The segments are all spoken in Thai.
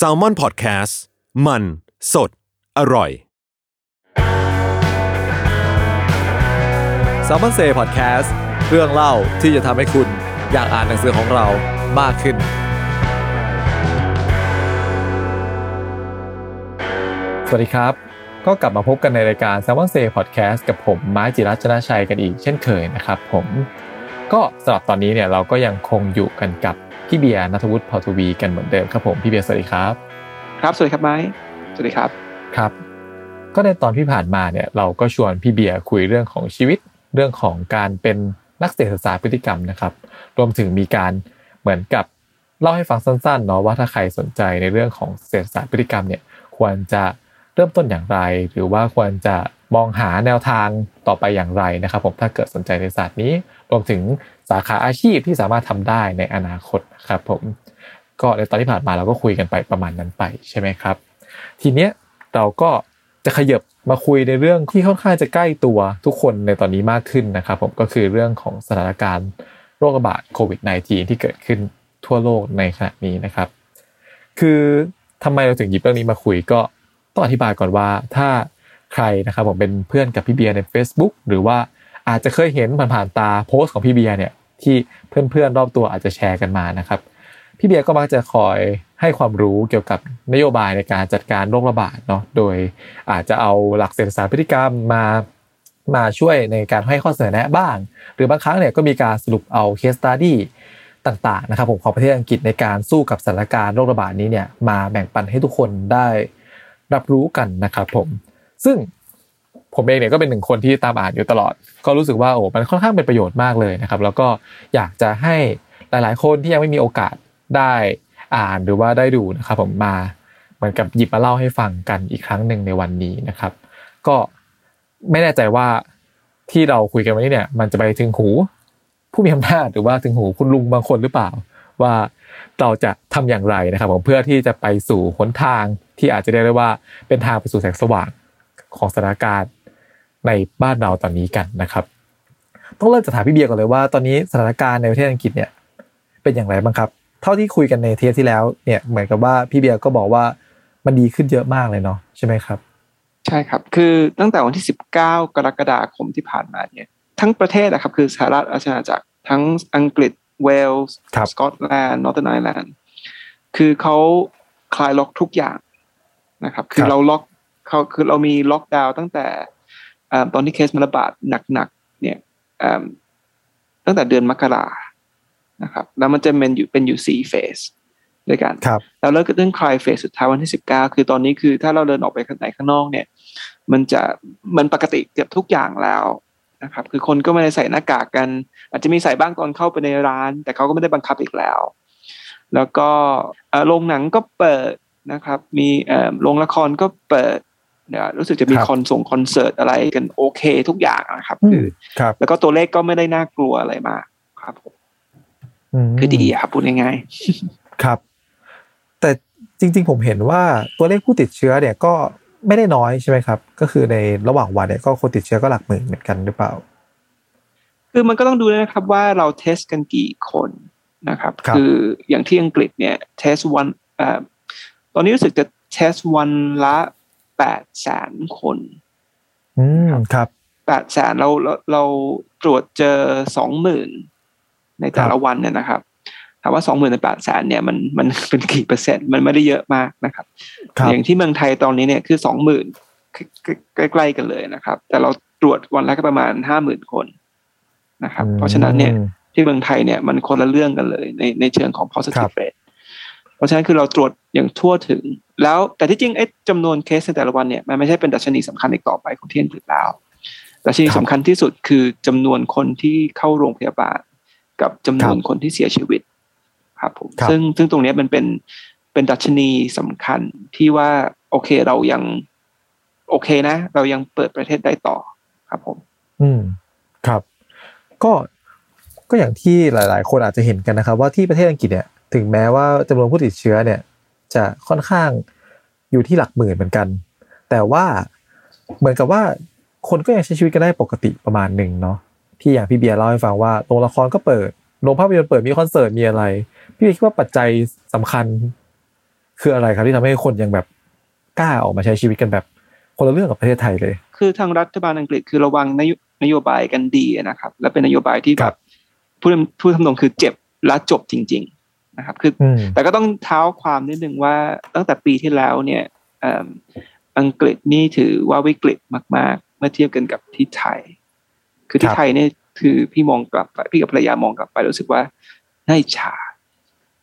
S a l ม o n PODCAST มัน สด อร่อย s ซ l m o n Say Podcast เรื่องเล่าที่จะทำให้คุณอยากอ่านหนังสือของเรามากขึ้น สวัสดีครับ ก็กลับมาพบกันในรายการ s ซ l m o n Say Podcast กับผมไม้จิรัชนาชัยกันอีกเช่นเคยนะครับผมก็สำหรับตอนนี้เนี่ยเราก็ยังคงอยู่กันกับ พี่เบียร์นัทวุฒิพอทูวีกันเหมือนเดิมครับผมพี่เบียร์สวัสดีครับ ครับสวัสดีครับไม้สวัสดีครับครับ ก็ในตอนที่ผ่านมาเนี่ยเราก็ชวนพี่เบียร์คุยเรื่องของชีวิตเรื่องของการเป็นนักเศรษฐศาสตร์พฤติกรรมนะครับ รวมถึงมีการเหมือนกับเล่าให้ฟังสั้นๆเนาะว่าถ้าใครสนใจในเรื่องของเศรษฐศาสตร์พฤติกรรมเนี่ยควรจะเริ่มต้นอย่างไร หรือว่าควรจะมองหาแนวทางต่อไปอย่างไรนะครับผมถ้าเกิดสนใจในศาสตร์นี้ร วมถึงสาขาอาชีพที่สามารถทำได้ในอนาคตนะครับผมก็ในตอนที่ผ่านมาเราก็คุยกันไปประมาณนั้นไปใช่ไหมครับ ทีเนี้ยเราก็จะขยับมาคุยในเรื่องที่ค่อนข้างจะใกล้ตัวทุกคนในตอนนี้มากขึ้นนะครับผมก็คือเรื่องของสถานการณ์โรคระบาดโควิด -19 ที่เกิดขึ้นทั่วโลกในขณะนี้นะครับ คือทำไมเราถึงหยิบเรื่องนี้มาคุยก็ต้องอธิบายก่อนว่าถ้าใครนะครับผมเป็นเพื่อนกับพี่เบียร์ใน Facebook หรือว่า อาจจะเคยเห็นผ่านๆตาโพสต์ของพี่เบียร์เนี่ยที่เพื่อนๆรอบตัวอาจจะแชร์กันมานะครับ พี่เบียร์ก็มักจะคอยให้ความรู้เกี่ยวกับนโยบายในการจัดการโรคระบาดเนาะโดยอาจจะเอาหลักเศรษฐศาสตร์พฤติกรรมมามาช่วยในการให้ข้อเสนอแนะบ้าง หรือบางครั้งเนี่ยก็มีการสรุปเอา case studyต่างๆนะครับผมของประเทศอังกฤษในการสู้กับสถานการณ์โรคระบาดนี้เนี่ยมาแบ่งปันให้ทุกคนได้รับรู้กันนะครับผมซึ่ง ผมเองเนี่ยก็เป็นหนึ่งคนที่ตามอ่านอยู่ตลอด ก็รู้สึกว่าโอ้มันค่อนข้างเป็นประโยชน์มากเลยนะครับ แล้วก็อยากจะให้หลายๆ คนที่ยังไม่มีโอกาสได้อ่านหรือว่าได้ดูนะครับ ผมมาเหมือนกับหยิบมาเล่าให้ฟังกันอีกครั้งหนึ่งในวันนี้นะครับ ก็ไม่แน่ใจว่าที่เราคุยกันวันนี้เนี่ย มันจะไปถึงหูผู้มีอำนาจหรือว่าถึงหูคุณลุงบางคนหรือเปล่า ว่าเราจะทำอย่างไรนะครับผมเพื่อที่จะไปสู่หนทางที่อาจจะได้เรียกว่าเป็นทางไปสู่แสงสว่างของสถานการณ์ ในบ้านเราตอนนี้กันนะครับ ต้องเริ่มจากถามพี่เบียร์ก่อนเลยว่าตอนนี้สถานการณ์ในประเทศอังกฤษเนี่ยเป็นอย่างไรบ้างครับ เท่าที่คุยกันในเทปที่แล้วเนี่ยเหมือนกับว่าพี่เบียร์ก็บอกว่ามันดีขึ้นเยอะมากเลยเนาะใช่ไหมครับ ใช่ครับ คือตั้งแต่วันที่สิบเก้ากรกฎาคมที่ผ่านมาเนี่ยทั้งประเทศนะครับคือสหราชอาณาจักรทั้งอังกฤษเวลส์สกอตแลนด์ Northern Ireland คือเขาคลายล็อกทุกอย่างนะครับ คือเราล็อกเขาคือเรามีล็อกดาวน์ตั้งแต่ ตอนที่เคสมันระบาดหนักๆเนี่ยตั้งแต่เดือนมกรานะครับ แล้วมันจะเป็นอยู่เป็นอยู่สี่เฟสด้วยกันครับแล้วเลิกเรื่องคลายเฟสสุดท้ายวันที่สิบเก้าคือตอนนี้คือถ้าเราเดินออกไปข้างไหนข้างนอกเนี่ย มันจะมันปกติเกือบทุกอย่างแล้วนะครับ คือคนก็ไม่ได้ใส่หน้ากากกัน อาจจะมีใส่บ้างตอนเข้าไปในร้าน แต่เขาก็ไม่ได้บังคับอีกแล้ว แล้วก็โรงหนังก็เปิดนะครับ มีโรงละครก็เปิดเนี่ยรู้สึกจะมีคอนส่งคอนเสิร์ตอะไรกันโอเคทุกอย่างนะครับคือแล้วก็ตัวเลขก็ไม่ได้น่ากลัวอะไรมากครับผมคือดีครับพูดง่ายๆครับ แต่จริง ๆ ผมเห็นว่าตัวเลขผู้ติดเชื้อเนี่ยก็ไม่ได้น้อยใช่ไหมครับ ก็คือในระหว่างวันเนี่ยก็คนติดเชื้อก็หลักหมื่นเหมือนกันหรือเปล่า คือมันก็ต้องดูนะครับว่าเราเทสกันกี่คนนะครับ คืออย่างที่อังกฤษเนี่ยเทสวันตอนนี้รู้สึกจะเทสวันละ แปดแสนคน อืมครับแปดแสนเราเราเราตรวจเจอสองหมื่นในแต่ละวันเนี่ยนะครับถามว่าสองหมื่นในแปดแสนเนี่ยมันมันเป็นกี่เปอร์เซ็นต์มันไม่ได้เยอะมากนะครับครับอย่างที่เมืองไทยตอนนี้เนี่ยคือสองหมื่นใกล้ๆกันเลยนะครับ แต่เราตรวจวันละก็ประมาณห้าหมื่นคนนะครับ เพราะฉะนั้นเนี่ยอืมที่เมืองไทยเนี่ยมันคนละเรื่องกันเลยในในเชิงของครั positive บ rate เพราะฉะนั้นคือเราตรวจอย่างทั่วถึง แล้วแต่ที่จริงไอ้จำนวนเคสในแต่ละวันเนี่ยมันไม่ใช่เป็นดัชนีสำคัญอีกต่อไปของที่อังกฤษแล้วดัชนีสำคัญที่สุดคือจำนวนคนที่เข้าโรงพยาบาล กับจำนวนคนที่เสียชีวิต ครับผมครับซึ่งซึ่งตรงเนี้ยมันเป็นเป็นดัชนีสำคัญที่ว่าโอเคเรายัง โอเคนะ เรายังเปิดประเทศได้ต่อครับผม อืมครับ ก็ก็อย่างที่หลาย ๆ คนอาจจะเห็นกันนะครับ ว่าที่ประเทศอังกฤษเนี่ย ถึงแม้ว่าจำนวนผู้ติดเชื้อเนี่ย จะค่อนข้างอยู่ที่หลักหมื่นเหมือนกัน แต่ว่าเหมือนกับว่าคนก็ยังใช้ชีวิตกันได้ปกติประมาณหนึ่งเนาะที่อย่างพี่เบียร์เล่าให้ฟังว่าโรงละครก็เปิดโรงภาพยนตร์เปิดมีคอนเสิร์ตมีอะไร พี่คิดว่าปัจจัยสำคัญ คืออะไรครับที่ทำให้คนยังแบบกล้าออกมาใช้ชีวิตกันแบบคนละเรื่องกับประเทศไทยเลย คือทางรัฐบาลอังกฤษคือระวังนโยนโยบายกันดีนะครับ และเป็นนโยบายที่แบรับบพูดพูดทำนองคือเจ็บและจบจริง นะครับ คืออืมแต่ก็ต้องเท้าความนิดนึงว่าตั้งแต่ปีที่แล้วเนี่ยเอิ่มอังกฤษนี่ถือว่าวิกฤตมาก ๆ เมื่อเทียบกันกับที่ไทย คือที่ครับไทยเนี่ยคือพี่มองกลับไปพี่กับภรรยามองกลับไปรู้สึกว่าน่าอิจฉา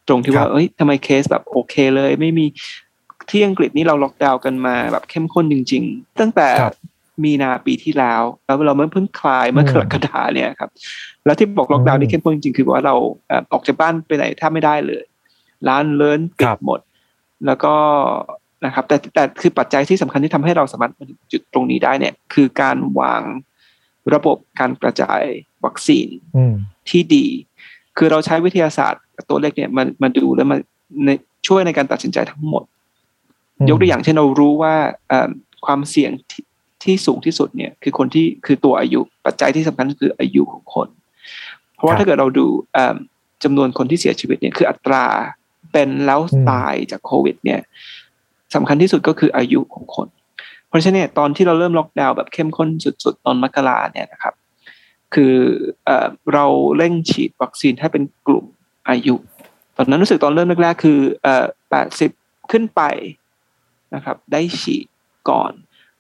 ตรงที่ว่า เอ้ยทำไมเคสแบบโอเคเลย ไม่มีที่อังกฤษนี่เราล็อกดาวน์กันมาแบบเข้มข้นจริง ๆ ตั้งแต่ครับ มีนาปีที่แล้ว แล้วเราเมื่อเพิ่งคลายเมื่ออืมกรกฎาเนี่ยครับ แล้วที่บอกล็อกดาวน์นี่เข้มข้นจริงๆคือว่าเราเอ่อออกจากบ้านไปไหนแทบไม่ได้เลย ร้านเลินปิคดรับหมด แล้วก็นะครับ แต่แต่คือปัจจัยที่สำคัญที่ทำให้เราสามารถมาถึงจุดตรงนี้ได้เนี่ย คือการวางระบบการกระจายวัคซีนอืมที่ดี คือเราใช้วิทยาศาสตร์กับตัวเลขเนี่ยมามาดูแล้วมาในช่วยในการตัดสินใจทั้งหมดอืมยกตัวอย่างเช่นเรารู้ว่าเอ่อความเสี่ยง ที่ที่สูงที่สุดเนี่ยคือคนที่คือตัวอายุปัจจัยที่สำคัญก็คืออายุของคน เพราะว่าถ้าเกิดเราดูเอิ่มจำนวนคนที่เสียชีวิตเนี่ยคืออัตราเป็นแล้วตายจากโควิด เนี่ยสำคัญที่สุดก็คืออายุของคน เพราะฉะนั้นเนี่ยตอนที่เราเริ่มล็อกดาวน์แบบเข้มข้นสุดๆ ตอนมกราเนี่ยนะครับ คือเอ่อเราเร่งฉีดวัคซีนให้เป็นกลุ่มอายุ ตอนนั้นรู้สึกตอนเริ่มแรกๆคือเอ่อแปดสิบขึ้นไปนะครับ ได้ฉีดก่อน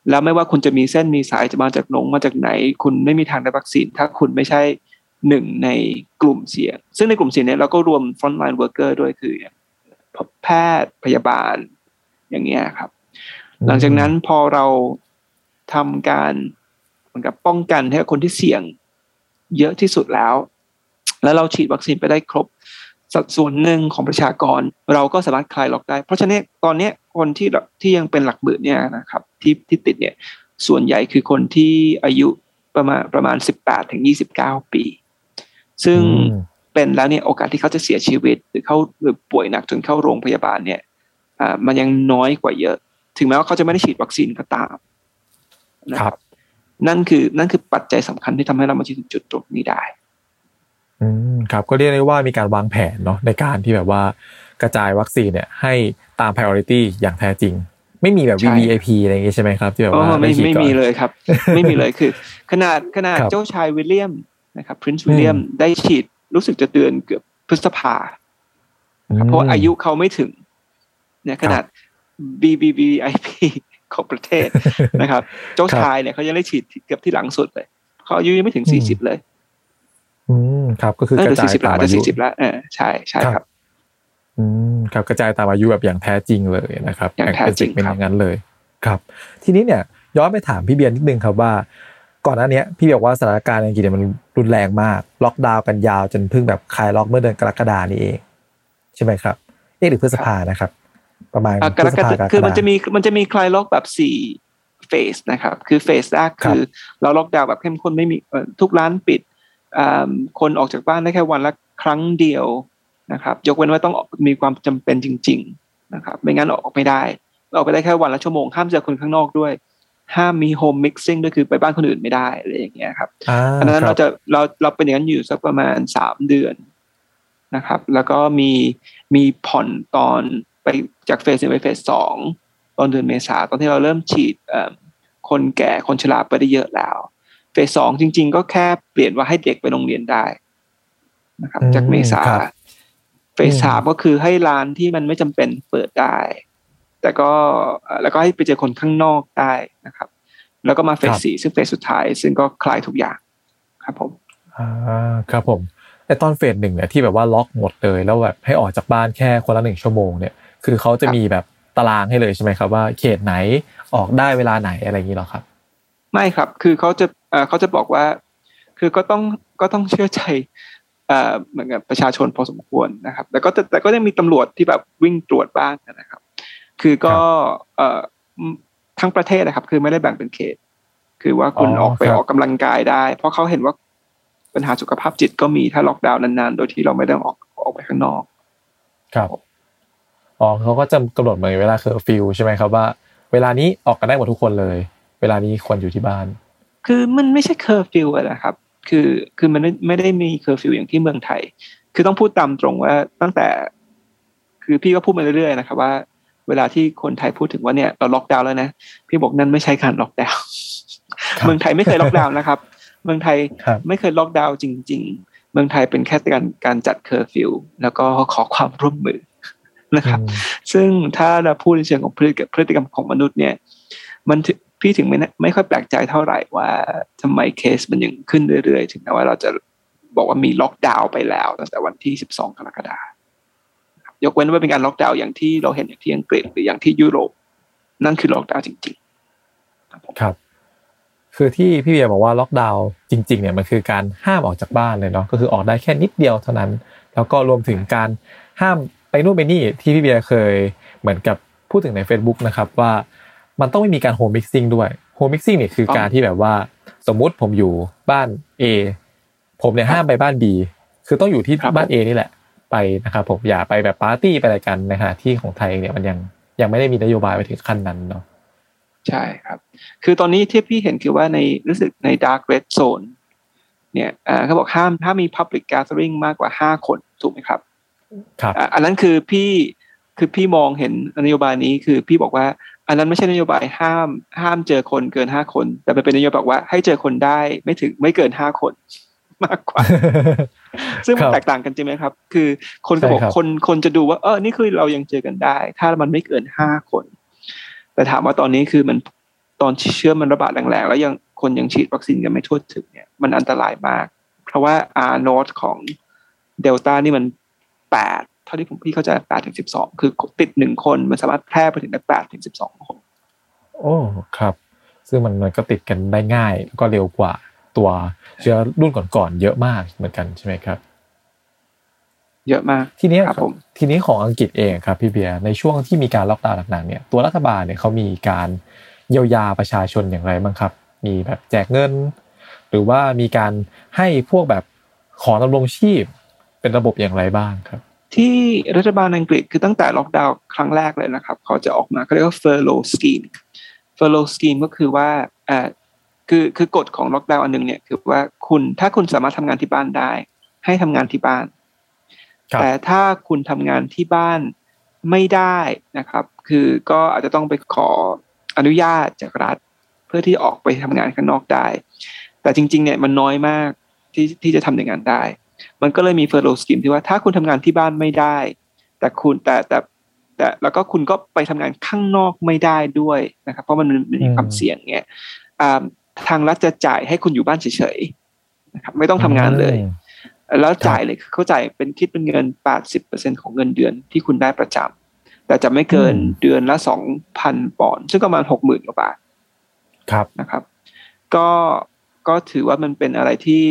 แล้วไม่ว่าคุณจะมีเส้นมีสายจะมาจากหนงมาจากไหน คุณไม่มีทางได้วัคซีน ถ้าคุณไม่ใช่หนึ่งในกลุ่มเสี่ยง ซึ่งในกลุ่มเสี่ยงเนี่ยเราก็รวม frontline worker ด้วยคือแพทย์พยาบาลอย่างเงี้ยครับ หลังจากนั้นพอเราทำการเหมือนกับป้องกันให้กับคนที่เสี่ยง เยอะที่สุดแล้ว แล้วเราฉีดวัคซีนไปได้ครบ สัดส่วนหนึ่งของประชากร เราก็สามารถคลายล็อกได้ เพราะฉะนั้นตอนเนี้ยคนที่แบบที่ยังเป็นหลักหมื่นเนี่ยนะครับที่ที่ติดเนี่ยส่วนใหญ่คือคนที่อายุประมาณประมาณสิบแปดถึงยี่สิบเก้าปี ซึ่งอืมเป็นแล้วเนี่ยโอกาสที่เขาจะเสียชีวิต หรือเขาหรือป่วยหนักจนเข้าโรงพยาบาลเนี่ยอ่ามันยังน้อยกว่าเยอะ ถึงแม้ว่าเขาจะไม่ได้ฉีดวัคซีนก็ตามนะคครัรับบนั่นคือนั่นคือปัจจัยสำคัญที่ทำให้เรามาถึงจุดตรงนี้ได้ อืมครับก็เรียกได้ว่ามีการวางแผนเนาะในการที่แบบว่ากระจายวัคซีนเนี่ยให้ตาม priority อย่างแท้จริง ไม่มีแบบใช่ VVIP อะไรอย่างงี้ใช่ไหมครับที่แบบว่าฉีดก่อน อ๋อไม่ไม่มีเลยครับ ไม่มีเลยคือ ขนาดขนาดครับเจ้าชายวิลเลียมนะครับ Prince William ได้ฉีดรู้สึกจะเดือนเกือบพฤษภาครับเพราะว่าอายุเขาไม่ถึง เนี่ยขนาด BBVIP ของประเทศนะครับ เจ้าชายเนี่ยเขายังได้ฉีดเกือบที่หลังสุดเลยเขาอายุยังไม่ถึงอืมสี่สิบเลย อืมครับก็คือเออกระเดี๋ยวจายสี่สิบตาละมเดี๋ยอาวยุสี่สิบละเออใช่ใช่ครับครับ อืมครับกระจายตามอายุแบบอย่างแท้จริงเลยนะครับอย่างแท้จริงเป็นคอรับย่างนั้นเลย ครับ ทีนี้เนี่ย ย้อนไปถามพี่เบียร์นิดนึงครับว่า ก่อนหน้าเนี้ยพี่บอกว่าสถานการณ์ในอังกฤษเนี่ยมันรุนแรงมาก ล็อกดาวน์กันยาวจนเพิ่งแบบคลายล็อกเมื่อเดือนกรกฎานี่เอง ใช่ไหมครับเอ๊ะหรือพฤษภานะครับ ประมาณอะกพรฤษกภาฎากรกฎาคือมันจะมีมันจะมีคลายล็อกแบบสี่เฟสนะครับ คือเฟสแรกครับคือ เราล็อกดาวน์แบบเข้มข้นไม่มีเอ่อทุกร้านปิดอ่า คนออกจากบ้านได้แค่วันละครั้งเดียวนะครับ ยกเว้นว่าต้องมีความจำเป็นจริง ๆนะครับ ไม่งั้นออกไม่ได้ออกไปได้แค่วันละชั่วโมงห้ามเจอคนข้างนอกด้วย ห้ามมี home mixing ด้วยคือไปบ้านคนอื่นไม่ได้อะไรอย่างเงี้ยครับอ่าอันนั้นครับเราจะเราเราเป็นอย่างนั้นอยู่สักประมาณสามเดือนนะครับ แล้วก็มีมีผ่อนตอนไปจากเฟสหนึ่งไปเฟสสองตอนเดือนเมษาตอนที่เราเริ่มฉีดเอิ่มคนแก่คนชราไปได้เยอะแล้ว เฟสสองจริง ๆ ก็แค่เปลี่ยนว่าให้เด็กไปโรงเรียนได้นะครับอืมจากเมษาครับเฟสสามก็คือให้ร้านที่มันไม่จำเป็นเปิดได้ แต่ก็แล้วก็ให้ไปเจอคนข้างนอกได้นะครับ แล้วก็มาเฟสสี่ซึ่งเฟสสุดท้าย ซึ่งก็คลายทุกอย่างครับผมอ่าครับผมแต่ตอนเฟสหนึ่งเนี่ยที่แบบว่าล็อกหมดเลยแล้วแบบให้ออกจากบ้านแค่คนละหนึ่งชั่วโมงเนี่ย คือเขาจะมีแบบตารางให้เลยใช่ไหมครับว่าเขตไหนออกได้เวลาไหนอะไรอย่างนี้หรอครับ ไม่ครับ คือเขาจะ เอ่อเขาจะบอกว่า คือก็ต้องก็ต้องเชื่อใจเอ่อเหมือนกับประชาชนพอสมควรนะครับ แต่ก็แต่แต่ก็ยังมีตำรวจที่แบบวิ่งตรวจบ้างนะครับ คือก็เอ่อทั้งประเทศนะครับ คือไม่ได้แบ่งเป็นเขต คือว่าคุณอ๋อออกไปครับออกกำลังกายได้ เพราะเขาเห็นว่าปัญหาสุขภาพจิตก็มีถ้าล็อกดาวน์นานๆ โดยที่เราไม่ต้องออกออกไปข้างนอก ครับอ๋อเขาก็จะกำหนดเหมือนเวลาเคอร์ฟิวใช่ไหมครับว่า เวลานี้ออกกันได้หมดทุกคนเลย เวลานี้ควรอยู่ที่บ้าน คือมันไม่ใช่เคอร์ฟิวนะครับ คือคือมันไม่ไม่ได้มีเคอร์ฟิวอย่างที่เมืองไทย คือต้องพูดตามตรงว่าตั้งแต่ คือพี่ก็พูดมาเรื่อยๆนะครับ ว่า เวลาที่คนไทยพูดถึงว่าเนี่ยเราล็อกดาวน์แล้วนะพี่บอกนั่นไม่ใช่การล็อกดาวน์ครับเมืองไทยไม่เคยล็อกดาวน์นะครับ เมืองไทยครับไม่เคยล็อกดาวน์จริง ๆ เมืองไทยเป็นแค่การการจัดเคอร์ฟิวแล้วก็ขอความร่วมมือนะครับอืมซึ่งถ้าเราพูดในเชิงของพฤติกรรมพฤติกรรมของมนุษย์เนี่ย มันถึงพี่ถึงไม่ไม่ค่อยแปลกใจเท่าไหร่ว่าทำไมเคสมันยังขึ้นเรื่อยๆ ถึงแม้ว่าเราจะบอกว่ามีล็อกดาวน์ไปแล้วตั้งแต่วันที่ 12 กรกฎาคมยกเว้นว่าเป็นการล็อกดาวน์อย่างที่เราเห็นอย่างที่อังกฤษหรืออย่างที่ยุโรปนั่นคือล็อกดาวน์จริง ๆ ครับครับคือที่พี่เบียร์บอกว่าล็อกดาวน์จริง ๆ เนี่ยมันคือการห้ามออกจากบ้านเลยเนาะก็คือออกได้แค่นิดเดียวเท่านั้น แล้วก็รวมถึงการห้ามไปนู่นไปนี่ที่พี่เบียร์เคยเหมือนกับพูดถึงใน Facebook นะครับว่า มันต้องไม่มีการ home mixing ด้วย home mixing เนี่ยคือการที่แบบว่า สมมุติผมอยู่บ้าน A ผมเนี่ยห้ามไปบ้าน B คือต้องอยู่ที่บ้าน A นี่แหละไปนะครับผมอย่าไปแบบปาร์ตี้ไปอะไรกันในขณะที่ของไทยเองเนี่ยมันยังยังไม่ได้มีนโยบายไปถึงขั้นนั้นเนาะใช่ครับ คือตอนนี้ที่พี่เห็นคือว่าในรู้สึกใน dark red zone เนี่ยอ่าเขาบอกห้ามถ้ามี public gathering มากกว่าห้าคนถูกไหมครับ ครับอะอันนั้นคือพี่คือพี่มองเห็นนโยบายนี้คือพี่บอกว่า อันนั้นไม่ใช่นโยบายห้ามห้ามเจอคนเกินห้าคน แต่มันเป็นนโยบายว่าให้เจอคนได้ไม่ถึงไม่เกินห้าคนมากกว่า ซึ่งมันครับแตกต่างกันจริงไหมครับ คือคนก็บอกใช่ครับคนคนจะดูว่าเออนี่คือเรายังเจอกันได้ ถ้ามันไม่เกินห้าคน แต่ถามว่าตอนนี้คือมันตอนเชื้อมันระบาดแรงๆแล้วยังคนยังฉีดวัคซีนกันไม่ทั่วถึงเนี่ยมันอันตรายมาก เพราะว่า R โนตของเดลต้านี่มันแปดเท่าที่ผมพี่เข้าใจแปดถึงสิบสองคือติดหนึ่งคนมันสามารถแพร่ไปถึงได้แปดถึงสิบสองคน โอ้ครับ ซึ่งมันมันก็ติดกันได้ง่ายแล้วก็เร็วกว่าตัวเชื้อรุ่นก่อนๆเยอะมากเหมือนกันใช่ไหมครับ เยอะมากทีเนี้ยครับผมทีนี้ของอังกฤษเองครับพี่เบียร์ในช่วงที่มีการล็อกดาวน์หนักๆเนี่ยตัวรัฐบาลเนี่ยเขามีการเยียวยาประชาชนอย่างไรบ้างครับ มีแบบแจกเงิน หรือว่ามีการให้พวกแบบของดำรงชีพเป็นระบบอย่างไรบ้างครับ ที่รัฐบาลอังกฤษคือตั้งแต่ล็อกดาวน์ครั้งแรกเลยนะครับ เขาจะออกมาเขาเรียกว่า furlough scheme furlough scheme ก็คือว่าอ่าคือคือกฎของล็อกดาวน์อันหนึงเนี่ยคือว่าคุณถ้าคุณสามารถทำงานที่บ้านได้ ให้ทำงานที่บ้านครับแต่ถ้าคุณทำงานที่บ้านไม่ได้นะครับ คือก็อาจจะต้องไปขออนุญาตจากรัฐ เพื่อที่ออกไปทำงานข้างนอกได้ แต่จริง ๆ เนี่ยมันน้อยมากที่ที่จะทำอย่างนั้นได้ มันก็เลยมีเฟอร์โลสกิมที่ว่าถ้าคุณทำงานที่บ้านไม่ได้ แต่คุณแต่แต่แต่แล้วก็คุณก็ไปทำงานข้างนอกไม่ได้ด้วยนะครับ เพราะมันมันมีความเสี่ยงเงี้ยอ่าทางรัฐจะจ่ายให้คุณอยู่บ้านเฉยๆนะครับไม่ต้องทำงานเลยอืมแล้วจ่ายเลยคือเขาจ่ายเป็นคิดเป็นเงิน 80%ของเงินเดือนที่คุณได้ประจำแต่จะไม่เกินอืมเดือนละ2,000ปอนด์ซึ่งก็ประมาณ60,000กว่าบาทครับนะครับ ก็ก็ถือว่ามันเป็นอะไรที่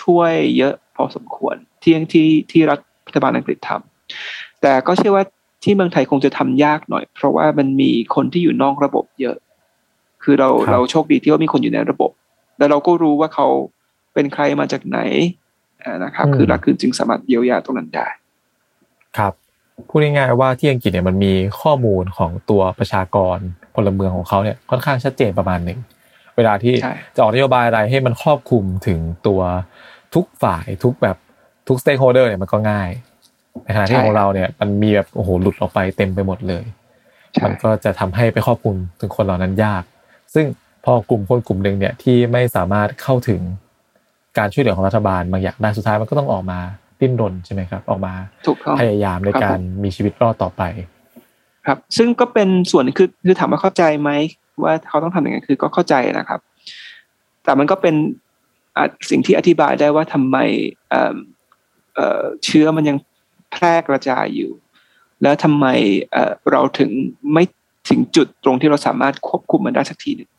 ช่วยเยอะพ อสมควร ที่ที่ที่รัฐบาลอังกฤษทำแต่ก็เชื่อว่าที่เมืองไทยคงจะทำยากหน่อย เพราะว่ามันมีคนที่อยู่นอกระบบเยอะ คือเราครับเราโชคดีที่ว่ามีคนอยู่ในระบบ แล้วเราก็รู้ว่าเขาเป็นใครมาจากไหนอ่านะครับ คือรัฐคือจึงสามารถเยียวยาตรงนั้นได้ ครับพูดง่ายๆว่าที่อังกฤษเนี่ยมันมีข้อมูลของตัวประชากรพลเมืองของเขาเนี่ยค่อนข้างชัดเจนประมาณหนึ่งเวลาที่ใช่จะออกนโยบายอะไรให้มันครอบคลุมถึงตัว ทุกฝ่ายทุกแบบทุกสเต็กโฮเดอร์เนี่ยมันก็ง่ายในขณะที่ของเราเนี่ยมันมีแบบโอ้โหหลุดออกไปเต็มไปหมดเลยใช่มันก็จะทำให้ไปครอบคลุมถึงคนเหล่านั้นยาก ซึ่งพอกลุ่มคนกลุ่มหนึ่งเนี่ยที่ไม่สามารถเข้าถึงการช่วยเหลือของรัฐบาลบางอย่างได้สุดท้ายมันก็ต้องออกมาดิ้นรนใช่ไหมครับออกมาถูกต้องพยายามในครับการผมมีชีวิตรอดต่อไป ครับ ซึ่งก็เป็นส่วนหนึ่งคือคือถามว่าเข้าใจไหมว่าเขาต้องทำอย่างไงคือก็เข้าใจนะครับ แต่มันก็เป็นอะ สิ่งที่อธิบายได้ว่าทำไมเอ่อเอ่อเชื้อมันยังแพร่กระจายอยู่ แล้วทำไมเอ่อเราถึงไม่ถึงจุดตรงที่เราสามารถควบคุมมันได้สักทีหนึ่ง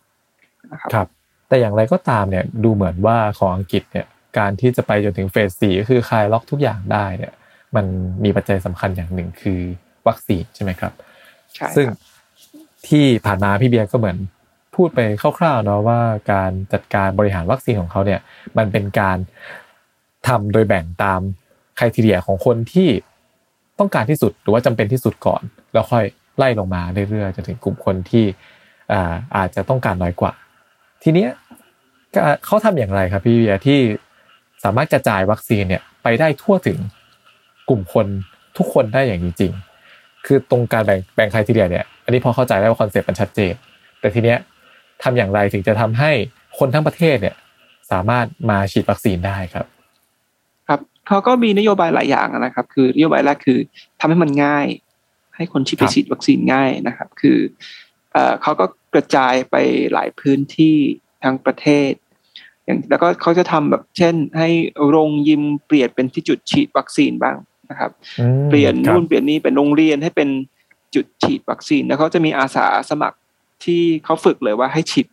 นะครับครับ แต่อย่างไรก็ตามเนี่ยดูเหมือนว่าของอังกฤษเนี่ยการที่จะไปจนถึงเฟสสี่ก็คือคลายล็อกทุกอย่างได้เนี่ยมันมีปัจจัยสำคัญอย่างหนึ่งคือวัคซีนใช่ไหมครับใช่ซึ่งครับที่ผ่านมาพี่เบียร์ก็เหมือน พูดไปคร่าวๆเนาะว่าการจัดการบริหารวัคซีนของเขาเนี่ยมันเป็นการทำโดยแบ่งตามคือไอเดียของคนที่ต้องการที่สุดหรือว่าจำเป็นที่สุดก่อน แล้วค่อยไล่ลงมาเรื่อยๆจนถึงกลุ่มคนที่อาจจะต้องการน้อยกว่า ทีเนี้ยเขาทำอย่างไรครับพี่เบียร์ที่สามารถกระจายวัคซีนเนี่ยไปได้ทั่วถึงกลุ่มคนทุกคนได้อย่างจริ ทีเดียเนี่ยอันนี้พอเข้าใจได้ว่าคอนเซ็ปต์มันชัดเจนแต่ทีเนี้ยทำอย่างไรถึงจะทำให้คนทั้งประเทศเนี่ยสามารถมาฉีดวัคซีนได้ครับ ครับเขาก็มีนโยบายหลายอย่างนะครับ คือนโยบายแรกคือทำให้มันง่าย ให้คนฉีดครัไปบฉีดวัคซีนง่ายนะครับ คือเอ่อเขาก็กระจายไปหลายพื้นที่ทั้งประเทศ อย่างแล้วก็เขาจะทำแบบเช่น ให้โรงยิมเปลี่ยนเป็นที่จุดฉีดวัคซีนบ้างนะครับอืมเปลี่ยนครับนู่นเปลี่ยนนี่เป็นโรงเรียนให้เป็นจุดฉีดวัคซีนแล้วเขาจะมีอาสาสมัคร ที่เขาฝึกเลยว่าให้ฉีด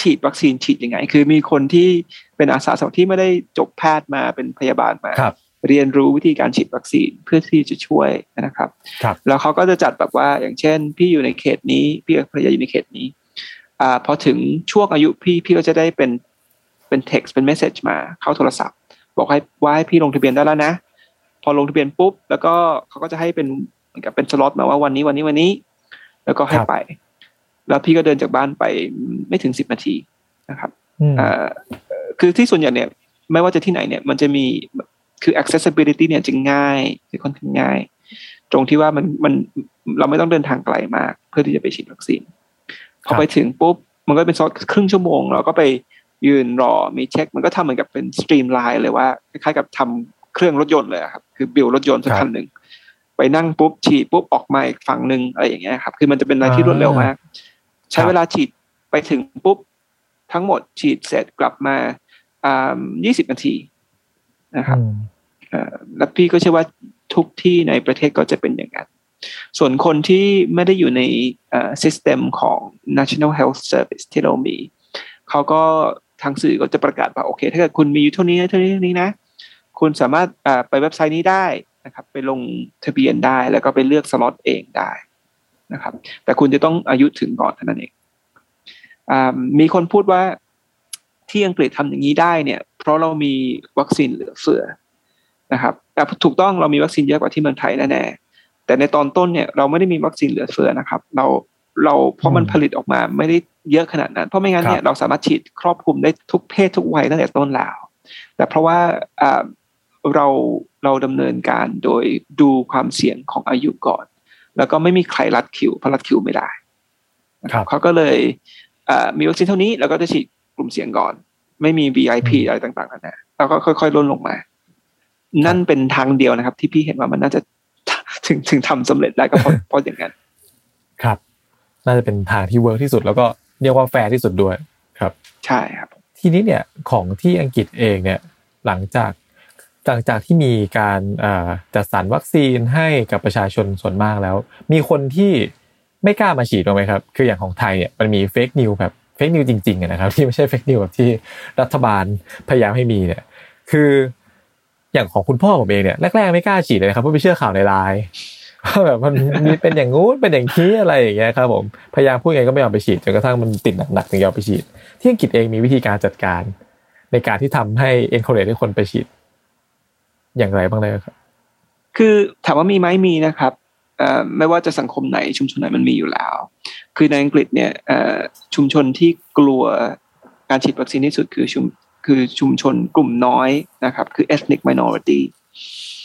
ฉีดวัคซีนฉีดยังไง คือมีคนที่เป็นอาสาสมัครที่ไม่ได้จบแพทย์มาเป็นพยาบาลมาครับเรียนรู้วิธีการฉีดวัคซีนเพื่อที่จะช่วยนะครับครับแล้วเขาก็จะจัดแบบว่าอย่างเช่น พี่อยู่ในเขตนี้ พี่กับภรรยาอยู่ในเขตนี้อ่าพอถึงช่วงอายุพี่พี่ก็จะได้เป็นเป็น text เป็น message มาเข้าโทรศัพท์ บอกให้ว่าให้พี่ลงทะเบียนได้แล้วนะ พอลงทะเบียนปุ๊บ แล้วก็เขาก็จะให้เป็นเหมือนกับเป็นสล็อตมาว่าวันนี้วันนี้วันนี้ แล้วก็ให้ครับไป แล้วพี่ก็เดินจากบ้านไปไม่ถึงสิบนาทีนะครับอืมอ่าเอ่อคือที่ส่วนใหญ่เนี่ย ไม่ว่าจะที่ไหนเนี่ย มันจะมีคือ accessibility เนี่ยจะง่ายจะค่อนข้างง่าย ตรงที่ว่ามันมันเราไม่ต้องเดินทางไกลมาก เพื่อที่จะไปฉีดวัคซีนพอไปถึงปุ๊บมันก็เป็นซอสครึ่งชั่วโมง เราก็ไปยืนรอมีเช็ค มันก็ทำเหมือนกับเป็น streamline เลยว่าคล้ายๆกับทำเครื่องรถยนต์เลยอะครับ คือบิลรถยนต์สักคันหนึ่งไปนั่งปุ๊บฉีดปุ๊บออกมาอีกฝั่งหนึ่งอะไรอย่างเงี้ยครับ คือมันจะเป็นอะไรที่รวดเร็วมาก ใช้เวลาฉีดไปถึงปุ๊บ ทั้งหมดฉีดเสร็จกลับมาอ่า20นาทีนะครับอืมเอ่อแล้วพี่ก็เชื่อว่าทุกที่ในประเทศก็จะเป็นอย่างนั้น ส่วนคนที่ไม่ได้อยู่ในเอ่อ system ของ National Health Service ที่เรามี เขาก็ทางสื่อก็จะประกาศว่าโอเค ถ้าเกิดคุณมีอยู่เท่านี้เท่านี้เท่านี้นะ คุณสามารถอ่าไปเว็บไซต์นี้ได้นะครับ ไปลงทะเบียนได้แล้วก็ไปเลือกสล็อตเองได้ นะครับ แต่คุณจะต้องอายุถึงก่อนเท่านั้นเองอ่ามีคนพูดว่าที่อังกฤษทำอย่างนี้ได้เนี่ย เพราะเรามีวัคซีนเหลือเฟือนะครับแต่ถูกต้องเรามีวัคซีนเยอะกว่าที่เมืองไทยแน่ๆแต่ในตอนต้นเนี่ยเราไม่ได้มีวัคซีนเหลือเฟือนะครับ เราเราเพราะมันผลิตออกมาไม่ได้เยอะขนาดนั้น เพราะไม่งั้นเนี่ยเราสามารถฉีดครอบคลุมได้ทุกเพศทุกวัยตั้งแต่ต้นแล้ว แต่เพราะว่าอ่าเราเราดำเนินการโดยดูความเสี่ยงของอายุก่อน แล้วก็ไม่มีใครรัดคิวเพราะรัดคิวไม่ได้นะครับเขาก็เลยอ่ามีวัคซีนเท่านี้แล้วก็จะฉีดกลุ่มเสี่ยงก่อน ไม่มี VIP อืมอะไรต่างๆกันนะแล้วก็ค่อยๆลดลงมา นั่นเป็นทางเดียวนะครับ ที่พี่เห็นว่ามันน่าจะถึงถึงทำสำเร็จได้ก็เพราะเพราะอย่างนั้น ครับ น่าจะเป็นทางที่เวิร์กที่สุด แล้วก็เรียกว่าแฟร์ที่สุดด้วยครับ ใช่ครับ ทีนี้เนี่ยของที่อังกฤษเองเนี่ย หลังจาก หลังจากที่มีการจัดสรรวัคซีนให้กับประชาชนส่วนมากแล้ว มีคนที่ไม่กล้ามาฉีดบ้างไหมครับ คืออย่างของไทยเนี่ยมันมี fake news แบบ fake news จริงๆนะครับที่ไม่ใช่ fake news แบบที่รัฐบาลพยายามให้มีเนี่ย คืออย่างของคุณพ่อผมเองเนี่ยแรกๆไม่กล้าฉีดเลยครับเพราะไปเชื่อข่าวในไลน์ว่าแบบมันมีเป็นอย่างงู้นเป็นอย่างนี้อะไรอย่างเงี้ยครับผมพยายามพูดไงก็ไม่ยอมไปฉีดจนกระทั่งมันติดหนักๆถึงยอมไปฉีด ที่อังกฤษเองมีวิธีการจัดการ ในการที่ทำให้ encourage ให้คนไปฉีด อย่างไรบ้างเลยครับ คือถามว่ามีไหมมีนะครับเอ่อไม่ว่าจะสังคมไหนชุมชนไหนมันมีอยู่แล้ว คือในอังกฤษเนี่ยเอ่อชุมชนที่กลัวการฉีดวัคซีนที่สุดคือชุมคือชุมชนกลุ่มน้อยนะครับ คือ ethnic minority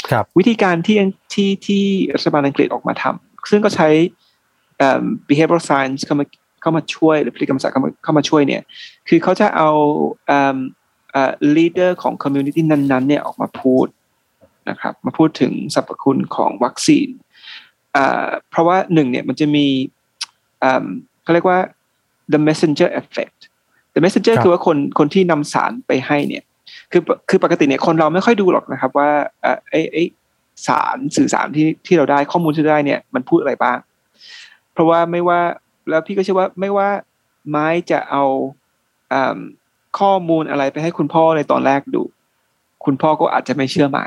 ครับวิธีการที่ที่ที่รัฐบาลอังกฤษออกมาทำซึ่งก็ใช้เอ่อ behavioral science เข้ามาเข้ามาช่วยหรือพฤติกรรมศาสตร์เข้ามาเข้ามาช่วยเนี่ย คือเขาจะเอาเอ่อเอ่อ leader ของ community นั้นๆเนี่ยออกมาพูด นะครับมาพูดถึงสรรพคุณของวัคซีนเพราะว่าหนึ่งเนี่ยมันจะมีเขาเรียกว่า the messenger effect the messenger คือว่าคนคนที่นำสารไปให้เนี่ยคือคือปกติเนี่ยคนเราไม่ค่อยดูหรอกนะครับว่าไอ้ไอ้สารสื่อสารที่ที่เราได้ข้อมูลที่ได้เนี่ยมันพูดอะไรบ้าง เพราะว่าไม่ว่าแล้วพี่ก็เชื่อว่าไม่ว่าไม้จะเอาข้อมูลอะไรไปให้คุณพ่อในตอนแรกดู คุณพ่อก็อาจจะไม่เชื่อไม้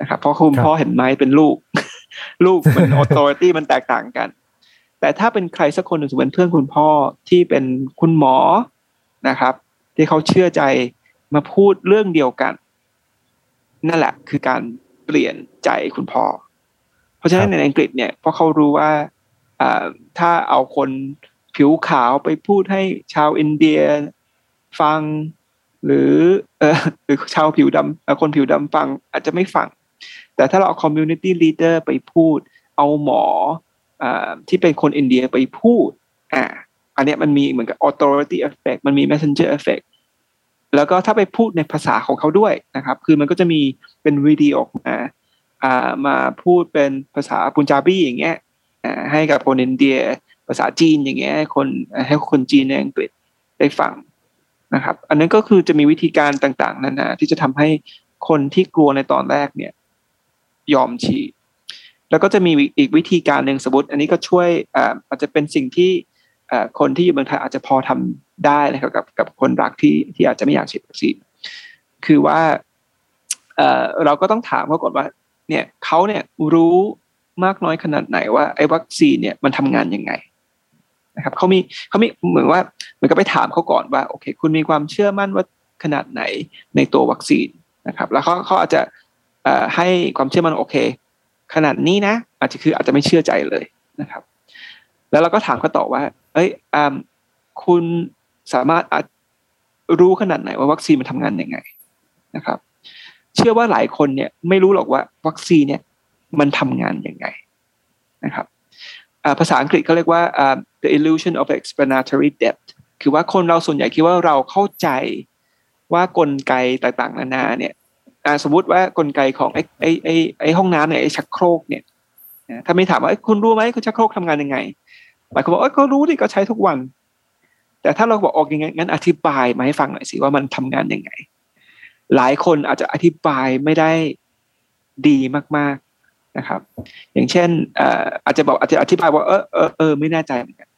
นะครับเพราะคุณพ่อเห็นไม้เป็นลูก ลูกมันออโตเรตี้มันแตกต่างกัน แต่ถ้าเป็นใครสักคนหนึ่งสมมติเพื่อนคุณพ่อที่เป็นคุณหมอนะครับ ที่เขาเชื่อใจมาพูดเรื่องเดียวกัน นั่นแหละ คือการเปลี่ยนใจคุณพ่อ เพราะฉะนั้นในอังกฤษเนี่ยเพราะเขารู้ว่าถ้าเอาคนผิวขาวไปพูดให้ชาวอินเดียฟัง หรือเออหรือชาวผิวดำคนผิวดำฟังอาจจะไม่ฟัง แต่ถ้าเราเอา community leader ไปพูด เอาหมอที่เป็นคนอินเดียไปพูดอ่าอันนี้มันมีเหมือนกับ authority effect มันมี messenger effect แล้วก็ถ้าไปพูดในภาษาของเขาด้วยนะครับ คือมันก็จะมีเป็นวิดีโอออกมาอ่ามาพูดเป็นภาษาปุนจาบีอย่างเงี้ยให้กับคนอินเดีย ภาษาจีนอย่างเงี้ยให้คนให้คนจีนในอังกฤษได้ฟังนะครับ อันนั้นก็คือจะมีวิธีการต่างๆนานาที่จะทำให้คนที่กลัวในตอนแรกเนี่ย ยอมฉีดแล้วก็จะมีอีกวิธีการหนึ่งสมมติ อันนี้ก็ช่วยอาจจะเป็นสิ่งที่คนที่อยู่เมืองไทยอาจจะพอทำได้นะครับกับกับคนรักที่ที่อาจจะไม่อยากฉีดวัคซีนคือว่าเราก็ต้องถามเขาก่อนว่า เนี่ยเขาเนี่ยรู้มากน้อยขนาดไหนว่าไอ้วัคซีนเนี่ยมันทำงานยังไงนะครับเขามีเขามีเหมือนว่าเหมือนกับไปถามเขาก่อนว่าโอเค คุณมีความเชื่อมั่นว่าขนาดไหนในตัววัคซีนนะครับ แล้วเขาเขาอาจจะ ให้ความเชื่อมั่นโอเค ขนาดนี้นะ อาจจะคืออาจจะไม่เชื่อใจเลยนะครับ แล้วเราก็ถามเขาต่อว่า เอ้ยคุณสามารถรู้ขนาดไหนว่าวัคซีนมันทำงานยังไงนะครับ เชื่อว่าหลายคนเนี่ยไม่รู้หรอกว่าวัคซีนเนี่ยมันทำงานยังไงนะครับภาษาอังกฤษเขาเรียกว่า the illusion of explanatory depth คือว่าคนเราส่วนใหญ่คิดว่าเราเข้าใจว่ากลไกต่างๆ นานาเนี่ย สมมติว่ากลไกของไอ้ไอ้ไอ้ไอ้ห้องน้ำเนี่ยไอ้ชักโครกเนี่ยถ้าไม่ถามว่าคุณรู้ไหมคุณชักโครกทำงานยังไงหลายคนบอกเออก็รู้ดิก็ใช้ทุกวัน แต่ถ้าเราบอกออกยังไงงั้นอธิบายมาให้ฟังหน่อยสิว่ามันทำงานยังไง หลายคนอาจจะอธิบายไม่ได้ดีมากนะครับ อย่างเช่นอาจจะบอกอาจจะอธิบายว่าเออเออเออไม่แน่ใจเหมือนกัน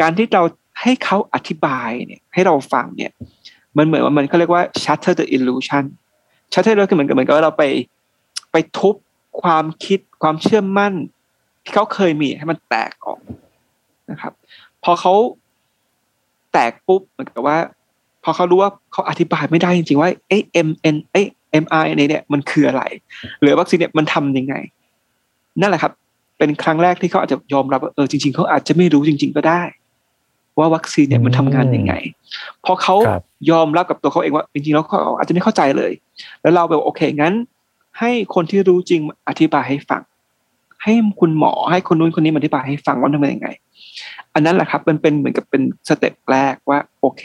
การที่เราให้เขาอธิบายเนี่ยให้เราฟังเนี่ย มันเหมือนว่ามันเขาเรียกว่า shatter the illusion shatter ก็คือเหมือนกับเหมือนกับว่าเราไปไปทุบความคิดความเชื่อมั่น ที่เขาเคยมีให้มันแตกออกนะครับ พอเขาแตกปุ๊บเหมือนกับว่า พอเขารู้ว่าเขาอธิบายไม่ได้จริงๆว่าเอ้ M N เอ้ M I เนี่ยมันคืออะไร หรือวัคซีนเนี่ยมันทำยังไง นั่นแหละครับ เป็นครั้งแรกที่เขาอาจจะยอมรับว่าเออจริง ๆเขาอาจจะไม่รู้จริง ๆ ก็ได้ ว่าวัคซีนเนี่ยมันทำงานยังไง พอเขายอมรับกับตัวเขาเองว่าจริงๆแล้วเขาอาจจะไม่เข้าใจเลย แล้วเราแบบโอเคงั้น ให้คนที่รู้จริงอธิบายให้ฟัง ให้คุณหมอให้คนนู้นคนนี้อธิบายให้ฟังว่าทำยังไง อันนั้นแหละครับมันเป็นเหมือนกับเป็น step แรกว่าโอเค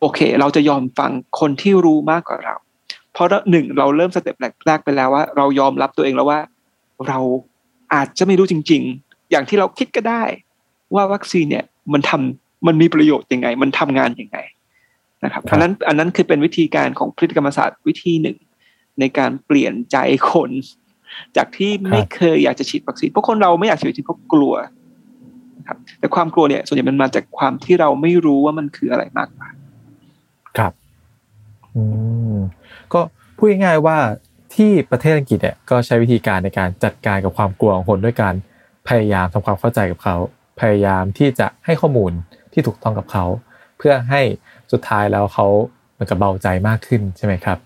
โอเค เราจะยอมฟังคนที่รู้มากกว่าเรา เพราะหนึ่งเราเริ่ม step แรกไปแล้วว่า เรายอมรับตัวเองแล้วว่าเราอาจจะไม่รู้จริง ๆ อย่างที่เราคิดก็ได้ ว่าวัคซีนเนี่ยมันทำมันมีประโยชน์ยังไง มันทำงานยังไง นะครับอันนั้นอันนั้นคือเป็นวิธีการของพฤติกรรมศาสตร์วิธีหนึ่ง ในการเปลี่ยนใจคน จากที่ไม่เคยอยากจะฉีดวัคซีนเพราะคนเราไม่อยากฉีดวัคซีนเพราะกลัวครับแต่ความกลัวเนี่ยส่วนใหญ่มันมาจากความที่เราไม่รู้ว่ามันคืออะไรมากกว่าครับอืมก็พูดง่ายๆว่าที่ประเทศอังกฤษเนี่ยก็ใช้วิธีการในการจัดการกับความกลัวของคนด้วยการพยายามทำความเข้าใจกับเขา พยายามที่จะให้ข้อมูลที่ถูกต้องกับเขา เพื่อให้ สุดท้ายแล้วเขาเหมือนกับเบาใจมากขึ้นใช่ไหมครับ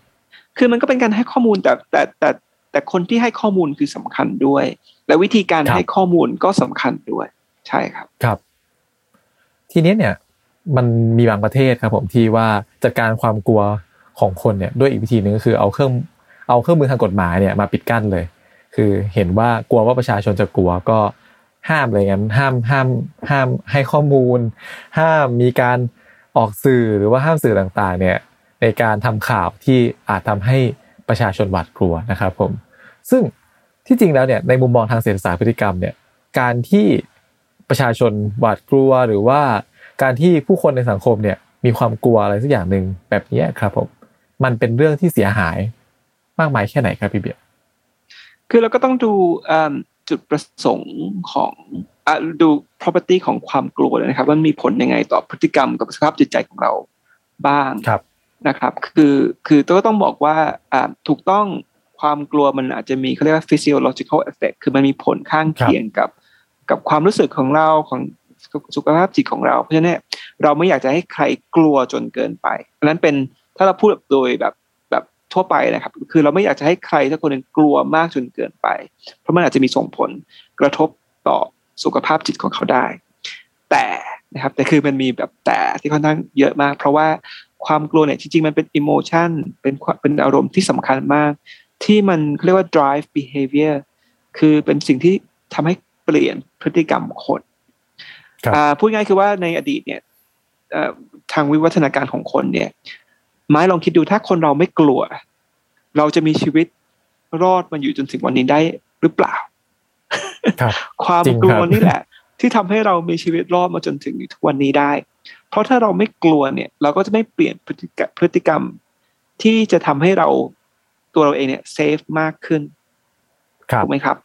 คือมันก็เป็นการให้ข้อมูลแต่แต่แต่แต่คนที่ให้ข้อมูลคือสำคัญด้วย และวิธีการให้ข้อมูลก็สำคัญด้วย ใช่ครับครับ ทีนี้เนี่ยมันมีบางประเทศครับผมที่ว่าจัดการความกลัวของคนเนี่ยด้วยอีกวิธีหนึ่งก็คือเอาเครื่องเอาเครื่องมือทางกฎหมายเนี่ยมาปิดกั้นเลย คือเห็นว่ากลัวว่าประชาชนจะกลัวก็ห้ามเลยงั้นห้ามห้ามห้ามให้ข้อมูล ห้ามมีการ ออกสื่อหรือว่าห้ามสื่อต่างๆเนี่ยในการทำข่าวที่อาจทำให้ประชาชนหวาดกลัวนะครับผมซึ่งที่จริงแล้วเนี่ยในมุมมองทางเศรษฐศาสตร์พฤติกรรมเนี่ยการที่ประชาชนหวาดกลัวหรือว่าการที่ผู้คนในสังคมเนี่ยมีความกลัวอะไรสักอย่างหนึ่งแบบนี้ครับผมมันเป็นเรื่องที่เสียหายมากมายแค่ไหนครับพี่เบียร์คือเราก็ต้องดูจุดประสงค์ของ ดู property ของความกลัวเลยนะครับว่ามีผลยังไงต่อพฤติกรรมกับสภาพจิตใจของเราบ้างนะครับ คือคือก็ต้องบอกว่าถูกต้องความกลัวมันอาจจะมีเขาเรียกว่า physiological effect คือมันมีผลข้างเคียงกับ กับความรู้สึกของเราของสุขภาพจิตของเรา เพราะฉะนั้นเราไม่อยากจะให้ใครกลัวจนเกินไปอันนั้นเป็นถ้าเราพูดโดยแบบแบบทั่วไปนะครับ คือเราไม่อยากจะให้ใครสักคนหนึ่งกลัวมากจนเกินไป เพราะมันอาจจะมีส่งผลกระทบต่อ สุขภาพจิตของเขาได้ แต่นะครับแต่คือมันมีแบบแต่ที่ค่อนข้างเยอะมาก เพราะว่าความกลัวเนี่ยจริงๆมันเป็นอิโมชันเป็นเป็นอารมณ์ที่สำคัญมาก ที่มันเรียกว่า drive behavior คือเป็นสิ่งที่ทำให้เปลี่ยนพฤติกรรมคนพูดง่ายคือว่าในอดีตเนี่ยทางวิวัฒนาการของคนเนี่ยไม้ลองคิดดูถ้าคนเราไม่กลัว เราจะมีชีวิตรอดมาอยู่จนถึงวันนี้ได้หรือเปล่า ความกลัวนี่แหละ ที่ทำให้เรามีชีวิตรอดมาจนถึงทุกวันนี้ได้ เพราะถ้าเราไม่กลัวเนี่ย เราก็จะไม่เปลี่ยนพฤติกรรมพฤติกรรมที่จะทำให้เราตัวเราเองเนี่ยเซฟมากขึ้นถูกไหมครับ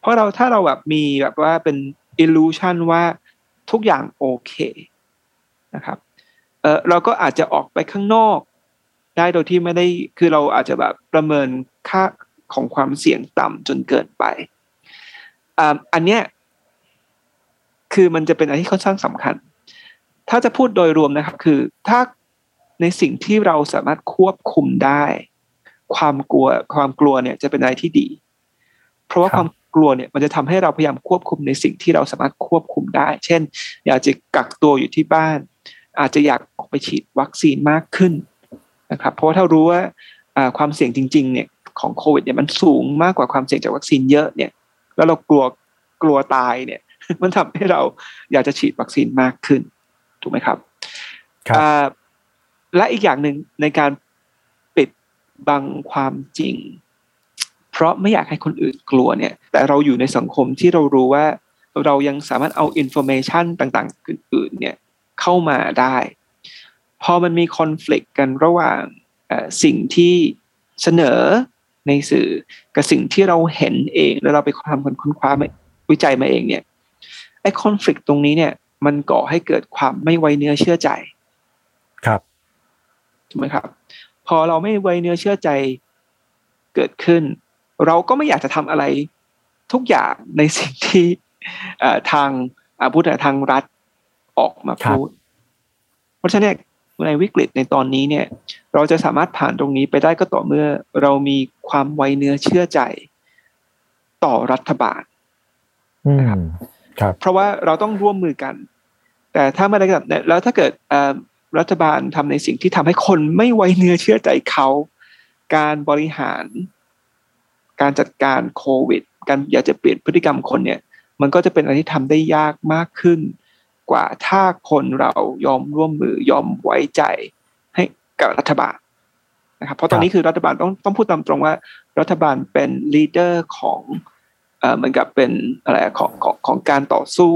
เพราะเราถ้าเราแบบมีแบบว่าเป็นอิลูชันว่าทุกอย่างโอเคนะครับเออเราก็อาจจะออกไปข้างนอก ได้โดยที่ไม่ได้คือเราอาจจะแบบประเมินค่าของความเสี่ยงต่ำจนเกินไป อันเนี้ยคือมันจะเป็นอะไรที่ค่อนข้างสำคัญ ถ้าจะพูดโดยรวมนะครับ คือถ้าในสิ่งที่เราสามารถควบคุมได้ ความกลัวความกลัวเนี่ยจะเป็นอะไรที่ดี เพราะว่าความกลัวเนี่ยมันจะทำให้เราพยายามควบคุมในสิ่งที่เราสามารถควบคุมได้ เช่น อยากจะกักตัวอยู่ที่บ้าน อาจจะอยากออกไปฉีดวัคซีนมากขึ้นนะครับ เพราะว่าถ้ารู้ว่าความเสี่ยงจริง ๆ เนี่ยของโควิดเนี่ยมันสูงมากกว่าความเสี่ยงจากวัคซีนเยอะเนี่ย แล้วเรากลัวกลัวตายเนี่ย มันทำให้เราอยากจะฉีดวัคซีนมากขึ้น ถูกไหมครับครับและอีกอย่างหนึ่งในการปิดบังความจริง เพราะไม่อยากให้คนอื่นกลัวเนี่ย แต่เราอยู่ในสังคมที่เรารู้ว่าเรายังสามารถเอา information ต่างๆ อื่นๆ เนี่ยเข้ามาได้ พอมันมี conflict กันระหว่างสิ่งที่เสนอ ในสื่อกับสิ่งที่เราเห็นเอง แล้วเราไปทำคนค้นคว้าวิจัยมาเองเนี่ยไอ้ conflict ตรงนี้เนี่ย มันก่อให้เกิดความไม่ไว้เนื้อเชื่อใจ ครับถูกไหมครับ พอเราไม่ไว้เนื้อเชื่อใจเกิดขึ้น เราก็ไม่อยากจะทำอะไรทุกอย่างในสิ่งที่ทางพูดทางรัฐออกมาพูด เพราะฉะนั้น ในวิกฤตในตอนนี้เนี่ย เราจะสามารถผ่านตรงนี้ไปได้ก็ต่อเมื่อเรามีความไวเนื้อเชื่อใจต่อรัฐบาลนะครับเพราะว่าเราต้องร่วมมือกัน แต่ถ้าไม่ได้แบบแล้วถ้าเกิดรัฐบาลทำในสิ่งที่ทำให้คนไม่ไว้เนื้อเชื่อใจเขา การบริหาร การจัดการโควิด การอยากจะเปลี่ยนพฤติกรรมคนเนี่ย มันก็จะเป็นอะไรที่ทำได้ยากมากขึ้น กว่าถ้าคนเรายอมร่วมมือยอมไว้ใจให้กับรัฐบาลนะครับเพราะตอนนี้คือรัฐบาลต้องต้องพูดตามตรงว่า รัฐบาลเป็น leader ของเอ่อเหมือนกับเป็นอะไรของของของการต่อสู้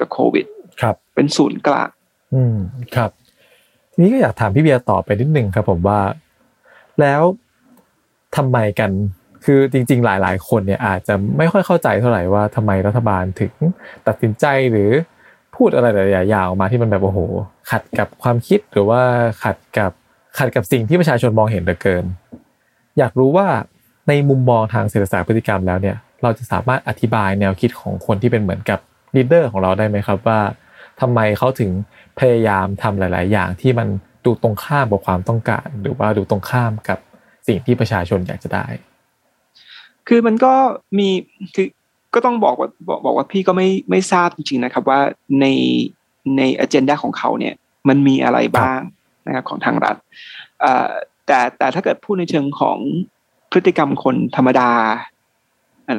กับโควิด ครับ เป็นศูนย์กลางอืมครับ ทีนี้ก็อยากถามพี่เบียร์ต่อไปนิดนึงครับผมว่า แล้วทำไมกันคือจริง ๆ หลาย ๆ คนเนี่ยอาจจะไม่ค่อยเข้าใจเท่าไหร่ว่าทำไมรัฐบาลถึงตัดสินใจหรือ พูดอะไรหลายอย่างออกมาที่มันแบบโอ้โห ขัดกับความคิดหรือว่าขัดกับขัดกับสิ่งที่ประชาชนมองเห็นเหลือเกิน อยากรู้ว่าในมุมมองทางเศรษฐศาสตร์พฤติกรรมแล้วเนี่ยเราจะสามารถอธิบายแนวคิดของคนที่เป็นเหมือนกับลีดเดอร์ของเราได้ไหมครับว่าทำไมเขาถึงพยายามทำหลาย ๆ อย่างที่มันดูตรงข้ามกับความต้องการ หรือว่าดูตรงข้ามกับสิ่งที่ประชาชนอยากจะได้ คือมันก็มีคือ ก็ต้องบอกว่าบอกบอกว่าพี่ก็ไม่ไม่ทราบจริงๆนะครับว่าในในอเจนดาของเขาเนี่ยมันมีอะไรบ้างนะครับของทางรัฐแต่แต่ถ้าเกิดพูดในเชิงของพฤติกรรมคนธรรมดา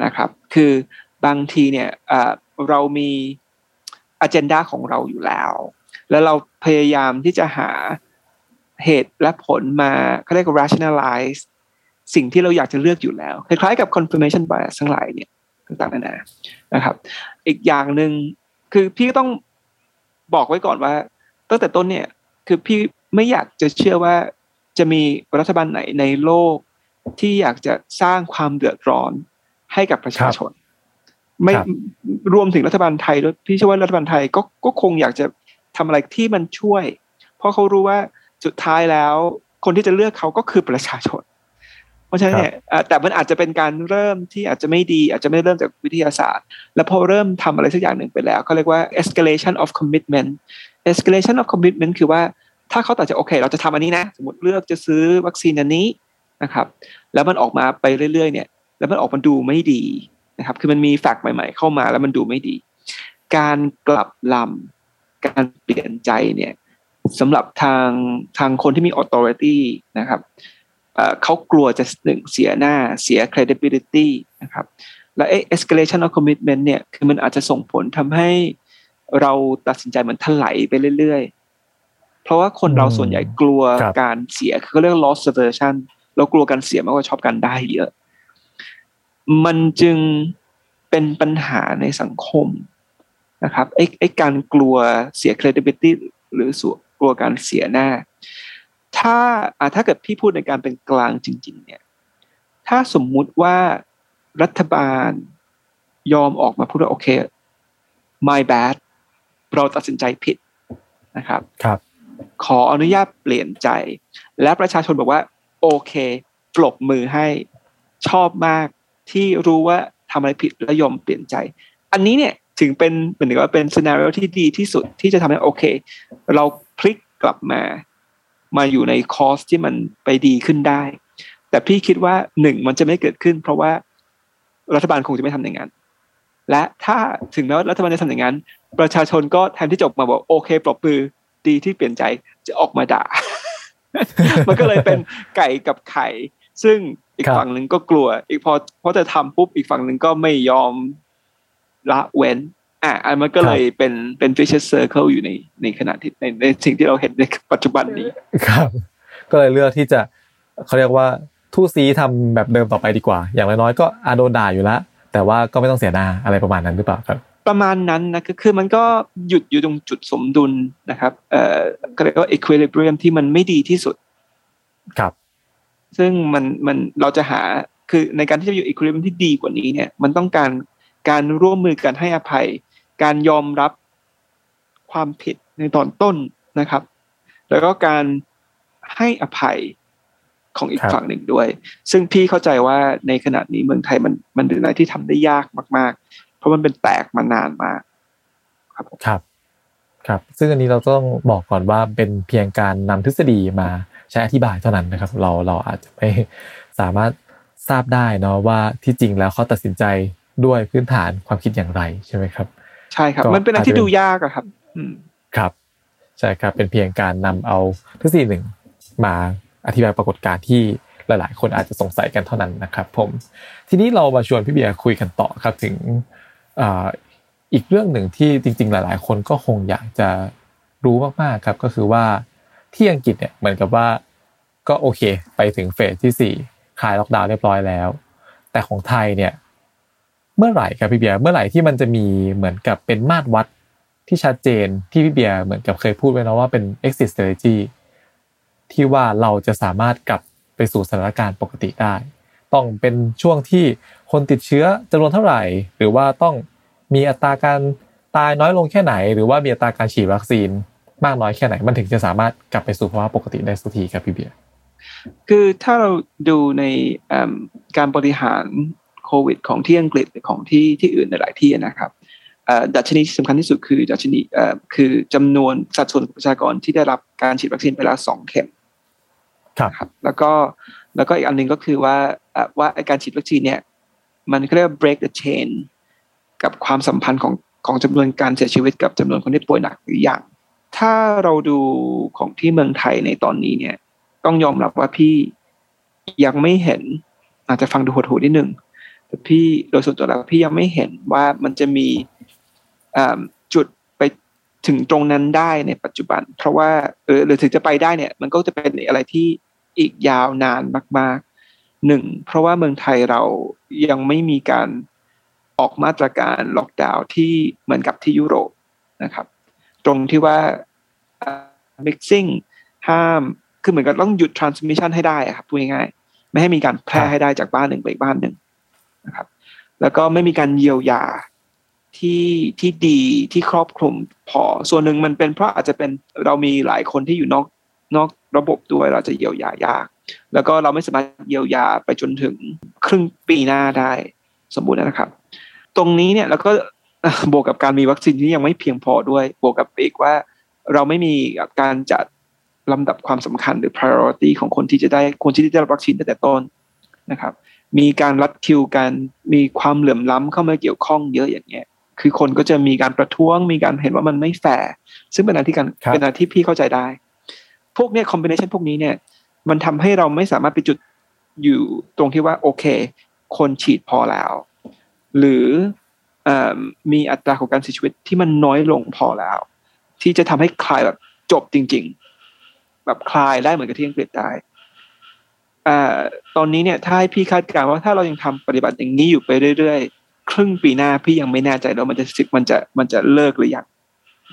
นะครับ คือบางทีเนี่ยเรามีอเจนดาของเราอยู่แล้ว แล้วเราพยายามที่จะหาเหตุและผลมาเขาเรียกว่า rationalize สิ่งที่เราอยากจะเลือกอยู่แล้ว คล้ายๆกับ confirmation bias ทั้งหลายเนี่ย ต่างๆนานานะครับ อีกอย่างหนึ่งคือพี่ก็ต้องบอกไว้ก่อนว่า ตั้งแต่ต้นเนี่ยคือพี่ไม่อยากจะเชื่อว่าจะมีรัฐบาลไหนในโลกที่อยากจะสร้างความเดือดร้อนให้กับประชาชน ไม่ครับรวมถึงรัฐบาลไทยด้วยพี่เชื่อว่ารัฐบาลไทยก็ก็คงอยากจะทำอะไรที่มันช่วย เพราะเขารู้ว่าสุดท้ายแล้ว คนที่จะเลือกเขาก็คือประชาชนเพ ราะฉะนั้นเนี่ยเอ่อแต่มันอาจจะเป็นการเริ่มที่อาจจะไม่ดี อาจจะไม่เริ่มจากวิทยาศาสตร์ แล้วพอเริ่มทำอะไรสักอย่างหนึ่งไปแล้วเขาเรียกว่า escalation of commitment escalation of commitment คือว่าถ้าเขาตัดจะโอเค เราจะทำอันนี้นะ สมมติเลือกจะซื้อวัคซีนอันนี้นะครับ แล้วมันออกมาไปเรื่อยๆ เนี่ย แล้วมันออกมาดูไม่ดีนะครับ คือมันมีแฟกต์ใหม่ ๆ เข้ามาแล้วมันดูไม่ดี การกลับลำการเปลี่ยนใจเนี่ยสำหรับทางทางคนที่มี authority นะครับ เขากลัวจะหนึ่งเสียหน้าเสีย credibility นะครับและเอ๊ะ escalation of commitment เนี่ยคือมันอาจจะส่งผลทำให้เราตัดสินใจเหมือนถลายไปเรื่อยๆ เพราะว่าคนเราส่วนใหญ่กลัวการเสียคือเขาเรียก loss aversion เรากลัวการเสียมากกว่าชอบการได้เยอะ มันจึงเป็นปัญหาในสังคมนะครับไอ้ไอ้การกลัวเสีย credibility หรือส่วนกลัวการเสียหน้า ถ้าอะถ้าเกิดพี่พูดในการเป็นกลางจริง ๆ เนี่ย ถ้าสมมุติว่ารัฐบาลยอมออกมาพูดว่าโอเค my bad เราตัดสินใจผิดนะครับ ครับ ขออนุญาตเปลี่ยนใจ และประชาชนบอกว่า โอเคปรบมือให้ชอบมากที่รู้ว่าทำอะไรผิดและยอมเปลี่ยนใจ อันนี้เนี่ยถึงเป็นเหมือนกับว่าเป็นซีนารีโอที่ดีที่สุดที่จะทำให้โอเค เราพลิกกลับมา มาอยู่ในคอร์สที่มันไปดีขึ้นได้ แต่พี่คิดว่าหนึ่งมันจะไม่เกิดขึ้น เพราะว่ารัฐบาลคงจะไม่ทำอย่างนั้น และถ้าถึงแม้ว่ารัฐบาลจะทำอย่างนั้น ประชาชนก็แทนที่จะออกมาบอกโอเคปรบมือดีที่เปลี่ยนใจจะออกมาด่า มันก็เลยเป็นไก่กับไข่ ซึ่งอีกฝั่งหนึ่งก็กลัว อีกพอพอจะทำปุ๊บอีกฝั่งหนึ่งก็ไม่ยอมละเว้น อะอันมันก็เลยเป็นเป็น vicious circle อยู่ในในขณะที่ในในสิ่งที่เราเห็นในปัจจุบันนี้ครับ ก็เลยเลือกที่จะเขาเรียกว่าทู่ซีทำแบบเดิมต่อไปดีกว่า อย่างน้อยๆก็อาโดนด่าอยู่แล้วแต่ว่าก็ไม่ต้องเสียหน้าอะไรประมาณนั้นหรือเปล่าครับ ประมาณนั้นนะคือคือมันก็หยุดอยู่ตรงจุดสมดุลนะครับ เอ่อก็เรียกว่า equilibrium ที่มันไม่ดีที่สุด ครับ ซึ่งมันมันเราจะหาคือในการที่จะอยู่ equilibrium ที่ดีกว่านี้เนี่ย มันต้องการการร่วมมือกันให้อภัย การยอมรับความผิดในตอนต้นนะครับ แล้วก็การให้อภัยของอีกฝั่งหนึ่งด้วย ซึ่งพี่เข้าใจว่าในขณะนี้เมืองไทยมันมันเป็นอะไรที่ทำได้ยากมาก ๆ เพราะมันเป็นแตกมานานมากครับครับ ครับ ซึ่งอันนี้เราต้องบอกก่อนว่าเป็นเพียงการนำทฤษฎีมาใช้อธิบายเท่านั้นนะครับ เราเราอาจจะไม่สามารถทราบได้เนาะว่าที่จริงแล้วเขาตัดสินใจด้วยพื้นฐานความคิดอย่างไรใช่ไหมครับ ใช่ครับก็มันเป็นอะไรที่อาจจะดูยากอะครับอืมครับใช่ครับเป็นเพียงการนำเอาทฤษฎีหนึ่งมาอธิบายปรากฏการณ์ที่หลาย ๆ คนอาจจะสงสัยกันเท่านั้นนะครับ ผม ทีนี้เรามาชวนพี่เบียร์คุยกันต่อครับถึงอ่าอีกเรื่องหนึ่งที่จริง ๆ หลาย ๆ คนก็คงอยากจะรู้มาก ๆ ครับ ก็คือว่าที่อังกฤษเนี่ยเหมือนกับว่าก็โอเค ไปถึงเฟสที่สี่คลายล็อกดาวน์เรียบร้อยแล้ว แต่ของไทยเนี่ย เมื่อไหร่ครับพี่เบียร์เมื่อไหร่ที่มันจะมีเหมือนกับเป็นมาตรวัดที่ชัดเจนที่พี่เบียร์เหมือนกับเคยพูดไว้นะว่าเป็น exit strategy ที่ว่าเราจะสามารถกลับไปสู่สถานการณ์ปกติได้ ต้องเป็นช่วงที่คนติดเชื้อจำนวนเท่าไหร่ หรือว่าต้องมีอัตราการตายน้อยลงแค่ไหน หรือว่ามีอัตราการฉีดวัคซีนมากน้อยแค่ไหน มันถึงจะสามารถกลับไปสู่ภาวะปกติได้สักทีครับพี่เบียร์คือถ้าเราดูในการบริหาร วิด ของที่อังกฤษหรือของที่ที่อื่นในหลายที่นะครับเอ่อดัชนีที่สำคัญที่สุดคือดัชนีเอ่อคือจำนวนสัดส่วนประชากรที่ได้รับการฉีดวัคซีนไปแล้วสองเข็มครับครับแล้วก็แล้วก็อีกอันหนึ่งก็คือว่าเอ่อว่าไอ้การฉีดวัคซีนเนี่ยมันเรียกว่า break the chain กับความสัมพันธ์ของของจำนวนการเสียชีวิตกับจำนวนคนที่ป่วยหนักหรือยังถ้าเราดูของที่เมืองไทยในตอนนี้เนี่ย ต้องยอมรับว่าพี่ยังไม่เห็นอาจจะฟังดูโหดๆนิดนึงแต่ พี่โดยส่วนตัวแล้วพี่ยังไม่เห็นว่ามันจะมีอ่าจุดไปถึงตรงนั้นได้ในปัจจุบัน เพราะว่าเออหรือถึงจะไปได้เนี่ย มันก็จะเป็นอะไรที่อีกยาวนานมากๆหนึ่งเพราะว่าเมืองไทยเรายังไม่มีการออกมาตรการล็อกดาวน์ที่เหมือนกับที่ยุโรปนะครับ ตรงที่ว่า mixing ห้ามคือเหมือนกับต้องหยุด transmission ให้ได้ครับพูดง่ายๆไม่ให้มีการแพร่ให้ได้จากบ้านหนึ่งไปอีกบ้านหนึ่ง นะครับ แล้วก็ไม่มีการเยียวยาที่ที่ดีที่ครอบคลุมพอส่วนหนึ่งมันเป็นเพราะอาจจะเป็นเรามีหลายคนที่อยู่นอกนอกระบบด้วยเราจะเยียวยายาก แล้วก็เราไม่สามารถเยียวยาไปจนถึงครึ่งปีหน้าได้สมบูรณ์นะครับ ตรงนี้เนี่ยแล้วก็บวกกับการมีวัคซีนที่ยังไม่เพียงพอด้วย บวกกับอีกว่าเราไม่มีการจัดลำดับความสำคัญหรือ priority ของคนที่จะได้คนที่ได้รับวัคซีนตั้งแต่ต้นนะครับ มีการรัดคิวกัน มีความเหลื่อมล้ำเข้ามาเกี่ยวข้องเยอะอย่างเงี้ย คือคนก็จะมีการประท้วง มีการเห็นว่ามันไม่แฟร์ ซึ่งเป็นอะไรที่การเป็นอะไรที่พี่เข้าใจได้ พวกเนี้ยคอมบิเนชันพวกนี้เนี่ย มันทำให้เราไม่สามารถไปจุดอยู่ตรงที่ว่าโอเค คนฉีดพอแล้ว หรือมีอัตราของการเสียชีวิตที่มันน้อยลงพอแล้ว ที่จะทำให้คลายแบบจบจริง ๆ แบบคลายได้เหมือนกับที่อังกฤษได้อ่า ตอนนี้เนี่ยถ้าให้พี่คาดการณ์ว่าถ้าเรายังทำปฏิบัติอย่างนี้อยู่ไปเรื่อยๆ ครึ่งปีหน้าพี่ยังไม่แน่ใจแล้วมันจะสิมันจะมันจะเลิกหรือยัง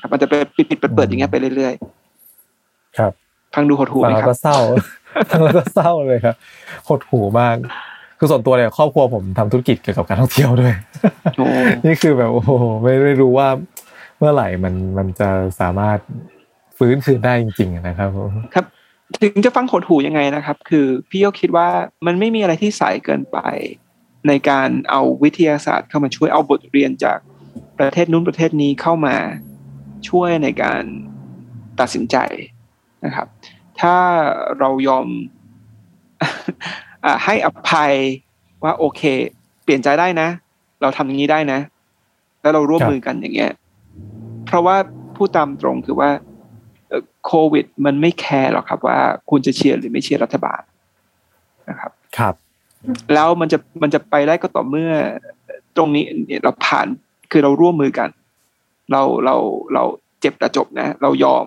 ครับมันจะไปปิดปิดเปิดเปิดอย่างเงี้ยไปเรื่อยๆ ครับฟังดูหดหูไหมครับก็เศร้าฟังแล้วก็เศร้าเลยครับหดหูมาก คือส่วนตัวเนี่ยครอบครัวผมทำธุรกิจเกี่ยวกับการท่องเที่ยวด้วยนี่คือแบบโอ้โหไม่ไม่รู้ว่าเมื่อไหร่มันมันจะสามารถฟื้นคืนได้จริง ๆ นะครับ ครับ ถึงจะฟังขดหูยังไงนะครับ คือพี่ก็คิดว่ามันไม่มีอะไรที่สายเกินไป ในการเอาวิทยาศาสตร์เข้ามาช่วยเอาบทเรียนจากประเทศนู้นประเทศนี้เข้ามาช่วยในการตัดสินใจนะครับ ถ้าเรายอมให้อภัยว่าโอเค เปลี่ยนใจได้นะ เราทำอย่างนี้ได้นะ แล้วเราร่วมมือกันอย่างเงี้ย เพราะว่าผู้ตามตรงคือว่า โควิด มันไม่แคร์หรอกครับว่าคุณจะเชียร์หรือไม่เชียร์รัฐบาลนะครับครับ แล้วมันจะมันจะไปได้ก็ต่อเมื่อตรงนี้เราผ่านคือเราร่วมมือกัน เราเราเราเจ็บแต่จบนะ เรายอม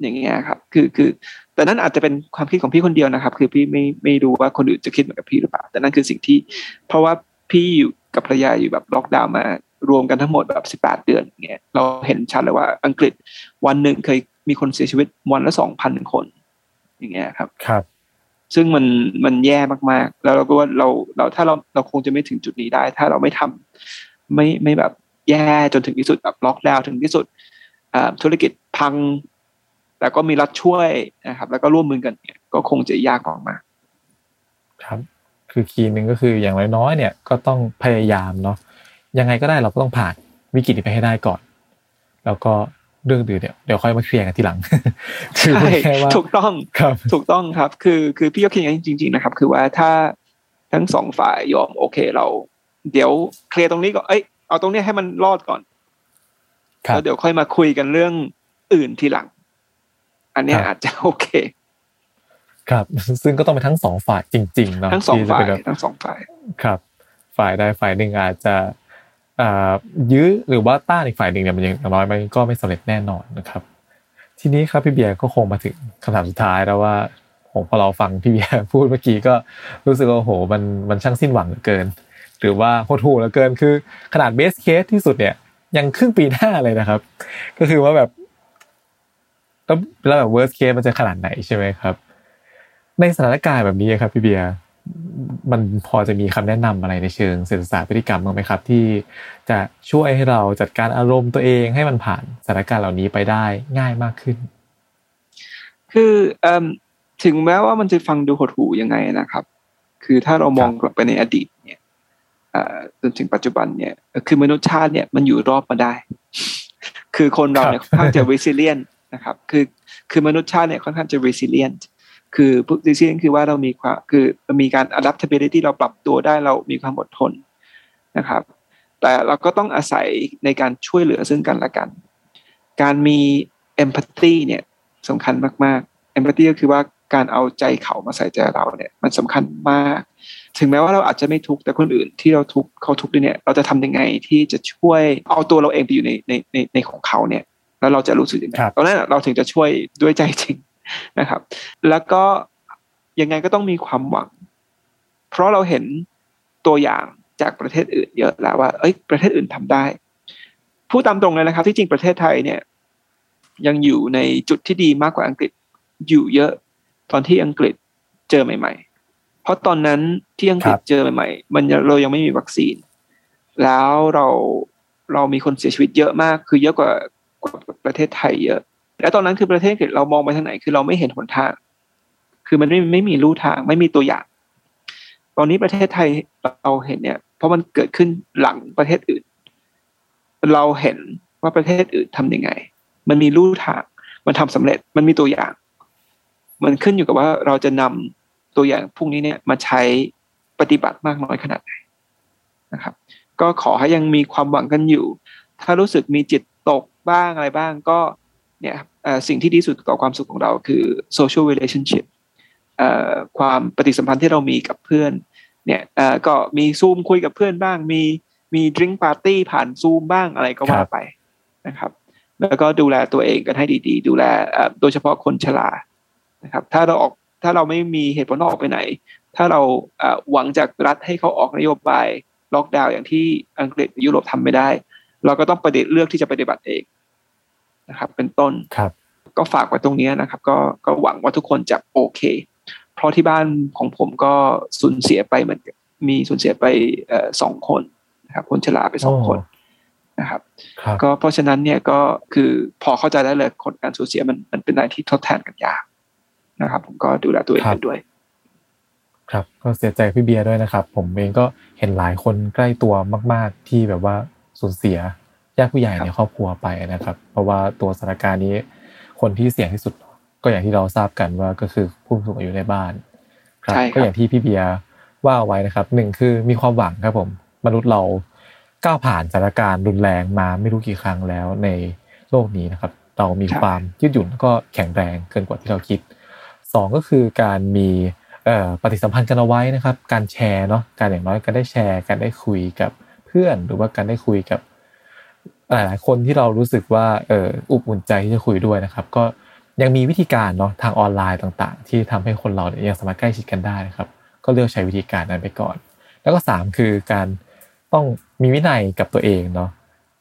อย่างเงี้ยครับ คือคือ แต่นั่นอาจจะเป็นความคิดของพี่คนเดียวนะครับ คือพี่ไม่ไม่รู้ว่าคนอื่นจะคิดเหมือนกับพี่หรือเปล่า แต่นั่นคือสิ่งที่ เพราะว่าพี่อยู่กับภรรยาอยู่แบบล็อกดาวน์มา รวมกันทั้งหมดแบบสิบแปดเดือนเงี้ยเราเห็นชัดเลยว่าอังกฤษวันหนึ่งเคยมีคนเสียชีวิตวันละสองพันคน อย่างเงี้ยครับครับ ซึ่งมันมันแย่มากๆ แล้วเราก็ว่าเราเราถ้าเราเราคงจะไม่ถึงจุดนี้ได้ ถ้าเราไม่ทำไม่ไม่แบบแย่จนถึงที่สุดแบบล็อกดาวน์ถึงที่สุดธุรกิจพัง แต่ก็มีรัฐช่วยนะครับ แล้วก็ร่วมมือกันเนี่ยก็คงจะยากออกมา ครับ คือคีย์หนึ่งก็คืออย่างน้อยๆเนี่ย ก็ต้องพยายามเนาะ ยังไงก็ได้เราก็ต้องผ่านวิกฤตนี้ไปให้ได้ก่อน แล้วก็เรื่องอื่นเดี๋ยวเดี๋ยวค่อยมาเคลียร์กันทีหลังคือแค่ว่าถูกต้องครับ ถูกต้องครับ คือคือพี่ก็คิดอย่างนี้จริง ๆนะครับ คือว่าถ้าทั้งสองฝ่ายยอมโอเคเรา เดี๋ยวเคลียร์ตรงนี้ก่อนเอ้ยเอาตรงนี้ให้มันรอดก่อนแล้วเดี๋ยวค่อยมาคุยกันเรื่องอื่นทีหลัง อันนี้อาจจะโอเค ครับ ซึ่งก็ต้องเป็นทั้งสองฝ่ายจริงๆเนาะทั้งสองฝ่ายทั้งสองฝ่ายครับ ฝ่ายใดฝ่ายหนึ่งอาจจะ ยื้อหรือว่าต้านอีกฝ่ายหนึ่งเนี่ยมันยังน้อยมันก็ไม่สำเร็จแน่นอนนะครับ ทีนี้ครับพี่เบียร์ก็คงมาถึงคำถามสุดท้ายแล้วว่าผมพอเราฟังพี่เบียร์พูดเมื่อกี้ก็รู้สึกว่าโหมันมันช่างสิ้นหวังเหลือเกิน หรือว่าหดหู่เหลือเกินคือขนาด best case ที่สุดเนี่ย ยังครึ่งปีหน้าเลยนะครับ ก็คือว่าแบบแล้วแล้วแบบ worst case มันจะขนาดไหนใช่ไหมครับ ในสถานการณ์แบบนี้ครับพี่เบียร์ มันพอจะมีคำแนะนำอะไรในเชิงเศรษฐศาสตร์พฤติกรรมบ้างไหมครับ ที่จะช่วยให้เราจัดการอารมณ์ตัวเองให้มันผ่านสถานการณ์เหล่านี้ไปได้ง่ายมากขึ้น คือถึงแม้ว่ามันจะฟังดูหดหูยังไงนะครับ คือถ้าเรามองกลับไปในอดีตเนี่ยจนถึงปัจจุบันเนี่ย คือมนุษยชาติเนี่ยมันอยู่รอบมาได้ คือคนเราเนี่ยค่อนข้างจะ resilient นะครับ คือคือมนุษย์ชาติเนี่ยค่อนข้างจะ resilient คือ resilient คือว่าเรามีความคือมีการ adaptability เราปรับตัวได้เรามีความอดทนนะครับ แต่เราก็ต้องอาศัยในการช่วยเหลือซึ่งกันและกัน การมี empathy เนี่ยสำคัญมากๆ empathy ก็คือว่าการเอาใจเขามาใส่ใจเราเนี่ยมันสำคัญมาก ถึงแม้ว่าเราอาจจะไม่ทุกข์แต่คนอื่นที่เราทุกข์เขาทุกข์ด้วยเนี่ย เราจะทำยังไงที่จะช่วยเอาตัวเราเองไปอยู่ในในในในของเขาเนี่ย แล้วเราจะรู้สึกยังไงตอนนั้นเราถึงจะช่วยด้วยใจจริง นะครับ แล้วก็ยังไงก็ต้องมีความหวัง เพราะเราเห็นตัวอย่างจากประเทศอื่นเยอะแล้วว่า เอ้ย ประเทศอื่นทำได้ พูดตามตรงเลยนะครับ ที่จริงประเทศไทยเนี่ย ยังอยู่ในจุดที่ดีมากกว่าอังกฤษอยู่เยอะตอนที่อังกฤษเจอใหม่ ๆ เพราะตอนนั้นที่อังกฤษเจอใหม่ ๆ มันเรายังไม่มีวัคซีน แล้วเราเรามีคนเสียชีวิตเยอะมาก คือเยอะกว่ากว่าประเทศไทยเยอะ แล้วตอนนั้นคือประเทศอังกฤษเรามองไปทางไหนคือเราไม่เห็นหนทาง คือมันไม่ไม่มีลู่ทางไม่มีตัวอย่าง ตอนนี้ประเทศไทยเราเห็นเนี่ย เพราะมันเกิดขึ้นหลังประเทศอื่น เราเห็นว่าประเทศอื่นทํำยังไง มันมีลู่ทาง มันทำสำเร็จมันมีตัวอย่าง มันขึ้นอยู่กับว่าเราจะนำตัวอย่างพวกนี้เนี่ยมาใช้ปฏิบัติมากน้อยขนาดไหนนะครับ ก็ขอให้ยังมีความหวังกันอยู่ ถ้ารู้สึกมีจิตตกบ้างอะไรบ้างก็ เนี่ยสิ่งที่ดีสุดต่อความสุขของเราคือ social relationship ความปฏิสัมพันธ์ที่เรามีกับเพื่อนเนี่ยก็มีซูมคุยกับเพื่อนบ้าง มีมีดริงก์ปาร์ตี้ผ่านซูมบ้างอะไรก็ว่าไปนะครับ แล้วก็ดูแลตัวเองกันให้ดีๆ ดูแลโดยเฉพาะคนชรานะครับ ถ้าเราออกถ้าเราไม่มีเหตุผลออกไปไหน ถ้าเราหวังจากรัฐให้เขาออกนโยบายล็อกดาวน์อย่างที่อังกฤษยุโรปทำไม่ได้ เราก็ต้องประเด็เลือกที่จะปฏิบัติเอง นะครับ เป็นต้นครับก็ฝากไว้ตรงนี้นะครับ ก็ก็หวังว่าทุกคนจะโอเค เพราะที่บ้านของผมก็สูญเสียไปเหมือนมีสูญเสียไปสองคนนะครับ คนชราไปสองคนนะครับก็เพราะฉะนั้นเนี่ยก็คือพอเข้าใจได้เลยคนการสูญเสียมันมันเป็นอะไรที่ทดแทนกันยากนะครับ ผมก็ดูแลตัวเองด้วย ครับ ก็เสียใจพี่เบียร์ด้วยนะครับ ผมเองก็เห็นหลายคนใกล้ตัวมาก ๆ ที่แบบว่าสูญเสีย ญาติผู้ใหญ่ในครอบครัวไปนะครับ เพราะว่าตัวสถานการณ์นี้คนที่เสี่ยงที่สุด ก็อย่างที่เราทราบกันว่าก็คือผู้สูงอายุในบ้านครับก็อย่างที่พี่เบียร์ว่าไว้นะครับหนึ่งคือมีความหวังครับผม มนุษย์เราก้าวผ่านสถานการณ์รุนแรงมาไม่รู้กี่ครั้งแล้วในโลกนี้นะครับ เรามีความยืดหยุ่นก็แข็งแรงเกินกว่าที่เราคิดสองก็คือการมีปฏิสัมพันธ์กันเอาไว้นะครับ การแชร์เนาะการอย่างน้อยการได้แชร์การได้คุยกับเพื่อน หรือว่าการได้คุยกับ หลาย ๆ คนที่เรารู้สึกว่าเอออุบอุ่นใจที่จะคุยด้วยนะครับ ก็ยังมีวิธีการเนาะทางออนไลน์ต่าง ๆ ที่ทำให้คนเราเนี่ยยังสามารถใกล้ชิดกันได้นะครับ ก็เลือกใช้วิธีการนั้นไปก่อน แล้วก็ 3 คือการต้องมีวินัยกับตัวเองเนาะ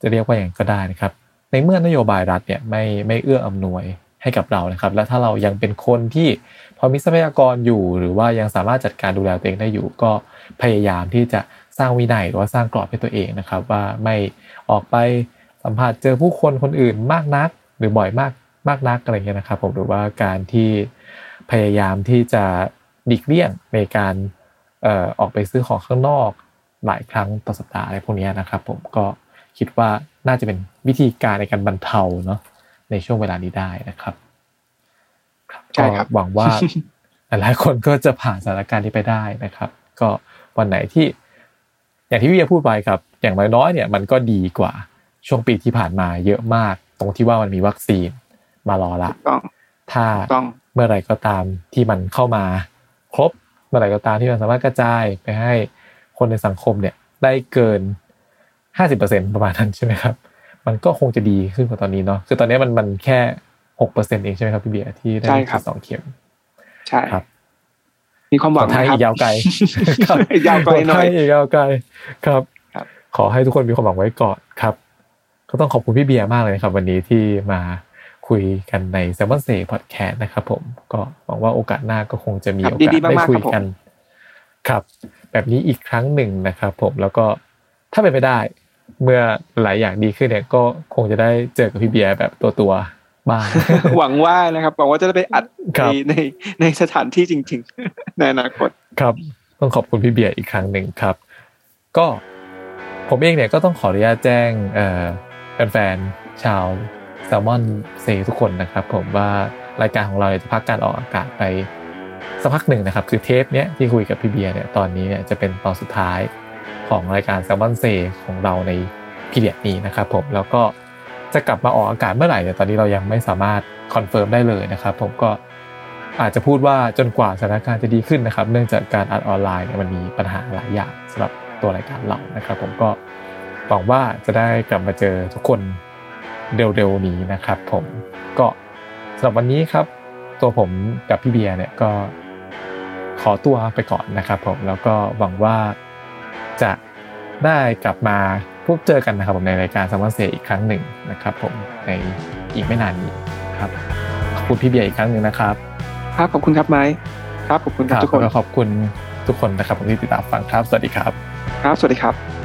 จะเรียกว่าอย่างก็ได้นะครับ ในเมื่อนโยบายรัฐเนี่ยไม่ไม่เอื้ออำนวยให้กับเรานะครับ และถ้าเรายังเป็นคนที่พอมีทรัพยากรอยู่ หรือว่ายังสามารถจัดการดูแลตัวเองได้อยู่ ก็พยายามที่จะสร้างวินัยหรือว่าสร้างกรอบให้ตัวเองนะครับ ว่าไม่ออกไป สัมผัสเจอผู้คนคนอื่นมากนัก หรือบ่อยมากมากนักอะไรเงี้ยนะครับผมหรือว่าการที่พยายามที่จะดิกเลี่ยงในการเอ่อออกไปซื้อของข้างนอกหลายครั้งต่อสัปดาห์อะไรพวกนี้นะครับผมก็คิดว่าน่าจะเป็นวิธีการในการบรรเทาเนาะในช่วงเวลานี้ได้นะครับใช่ครับหวังว่าหลายคนก็จะผ่านสถานการณ์นี้ไปได้นะครับ ก็วันไหนที่ อย่างที่พี่เบียพูดไปครับ อย่างน้อยๆเนี่ย มันก็ดีกว่า ช่วงปีที่ผ่านมาเยอะมาก ตรงที่ว่ามันมีวัคซีนมารอละถ้าเมื่อไหร่ก็ตามที่มันเข้ามาครบเมื่อไหร่ก็ตามที่มันสามารถกระจายไปให้คนในสังคมเนี่ยได้เกินห้าสิบเปอร์เซ็นประมาณนั้นใช่ไหมครับ มันก็คงจะดีขึ้นกว่าตอนนี้เนาะคือตอนนี้มันมันแค่หกเปอร์เซ็นเองใช่ไหมครับพี่เบียร์ที่ได้สองเข็มใช่ครับ มีความหวังไทยอีกยาวไกลยาวไกลหน่อยอีกยาวไกลครับ ขอให้ทุกคนมีความหวังไว้ก่อนครับ ก็ต้องขอบคุณพี่เบียร์มากเลยครับ วันนี้ที่มาคุยกันใน s ซ m o n เซ่พอดแคสต์นะครับผมก็หวังว่าโอกาสหน้าก็คงจะมีโอกาสได้คุยกันครับ แบบนี้อีกครั้งหนึ่งนะครับผมแล้วก็ถ้าเป็นไปได้ เมื่อหลายอย่างดีขึ้นเนี่ยก็คงจะได้เจอกับพี่เบียร์แบบตัวตัวบ้างหวังว่านะครับหวังว่าจะได้ไปอัดในในในสถานที่จริง ๆ ในอนาคตครับ ต้องขอบคุณพี่เบียร์อีกครั้งหนึ่งครับ ก็ผมเองเนี่ยก็ต้องขออนุญาตแจ้ง แฟนๆชาวแซลมอนเซทุกคนนะครับ ผมว่ารายการของเราจะพักการออกอากาศไปสักพักหนึ่งนะครับ คือเทปเนี้ยที่คุยกับพี่เบียร์เนี่ยตอนนี้เนี่ยจะเป็นตอนสุดท้ายของรายการ Salmon Say ของเราใน period นี้นะครับผมแล้วก็จะกลับมาออกอากาศเมื่อไหร่เนี่ยตอนนี้เรายังไม่สามารถ confirm ได้เลยนะครับ ผมก็อาจจะพูดว่าจนกว่าสถานการณ์จะดีขึ้นนะครับ เนื่องจากการอัดออนไลน์เนี่ยมันมีปัญหาหลายอย่างสำหรับตัวรายการเรานะครับ ผมก็ หวังว่าจะได้กลับมาเจอทุกคนเร็วๆนี้นะครับผมก็สำหรับวันนี้ครับ ตัวผมกับพี่เบียร์เนี่ยก็ขอตัวไปก่อนนะครับผมแล้วก็หวังว่าจะได้กลับมาพบเจอกันนะครับผมในรายการสมัครเสียอีกครั้งหนึ่งนะครับ ผมในอีกไม่นานนี้ครับขอบคุณพี่เบียร์อีกครั้งหนึ่งนะครับครับขอบคุณครับไม้ครับขอบคุณครับทุกคนแล้วขอบคุณทุกคนนะครับผมที่ติดตามฟังครับ สวัสดีครับ ครับสวัสดีครับ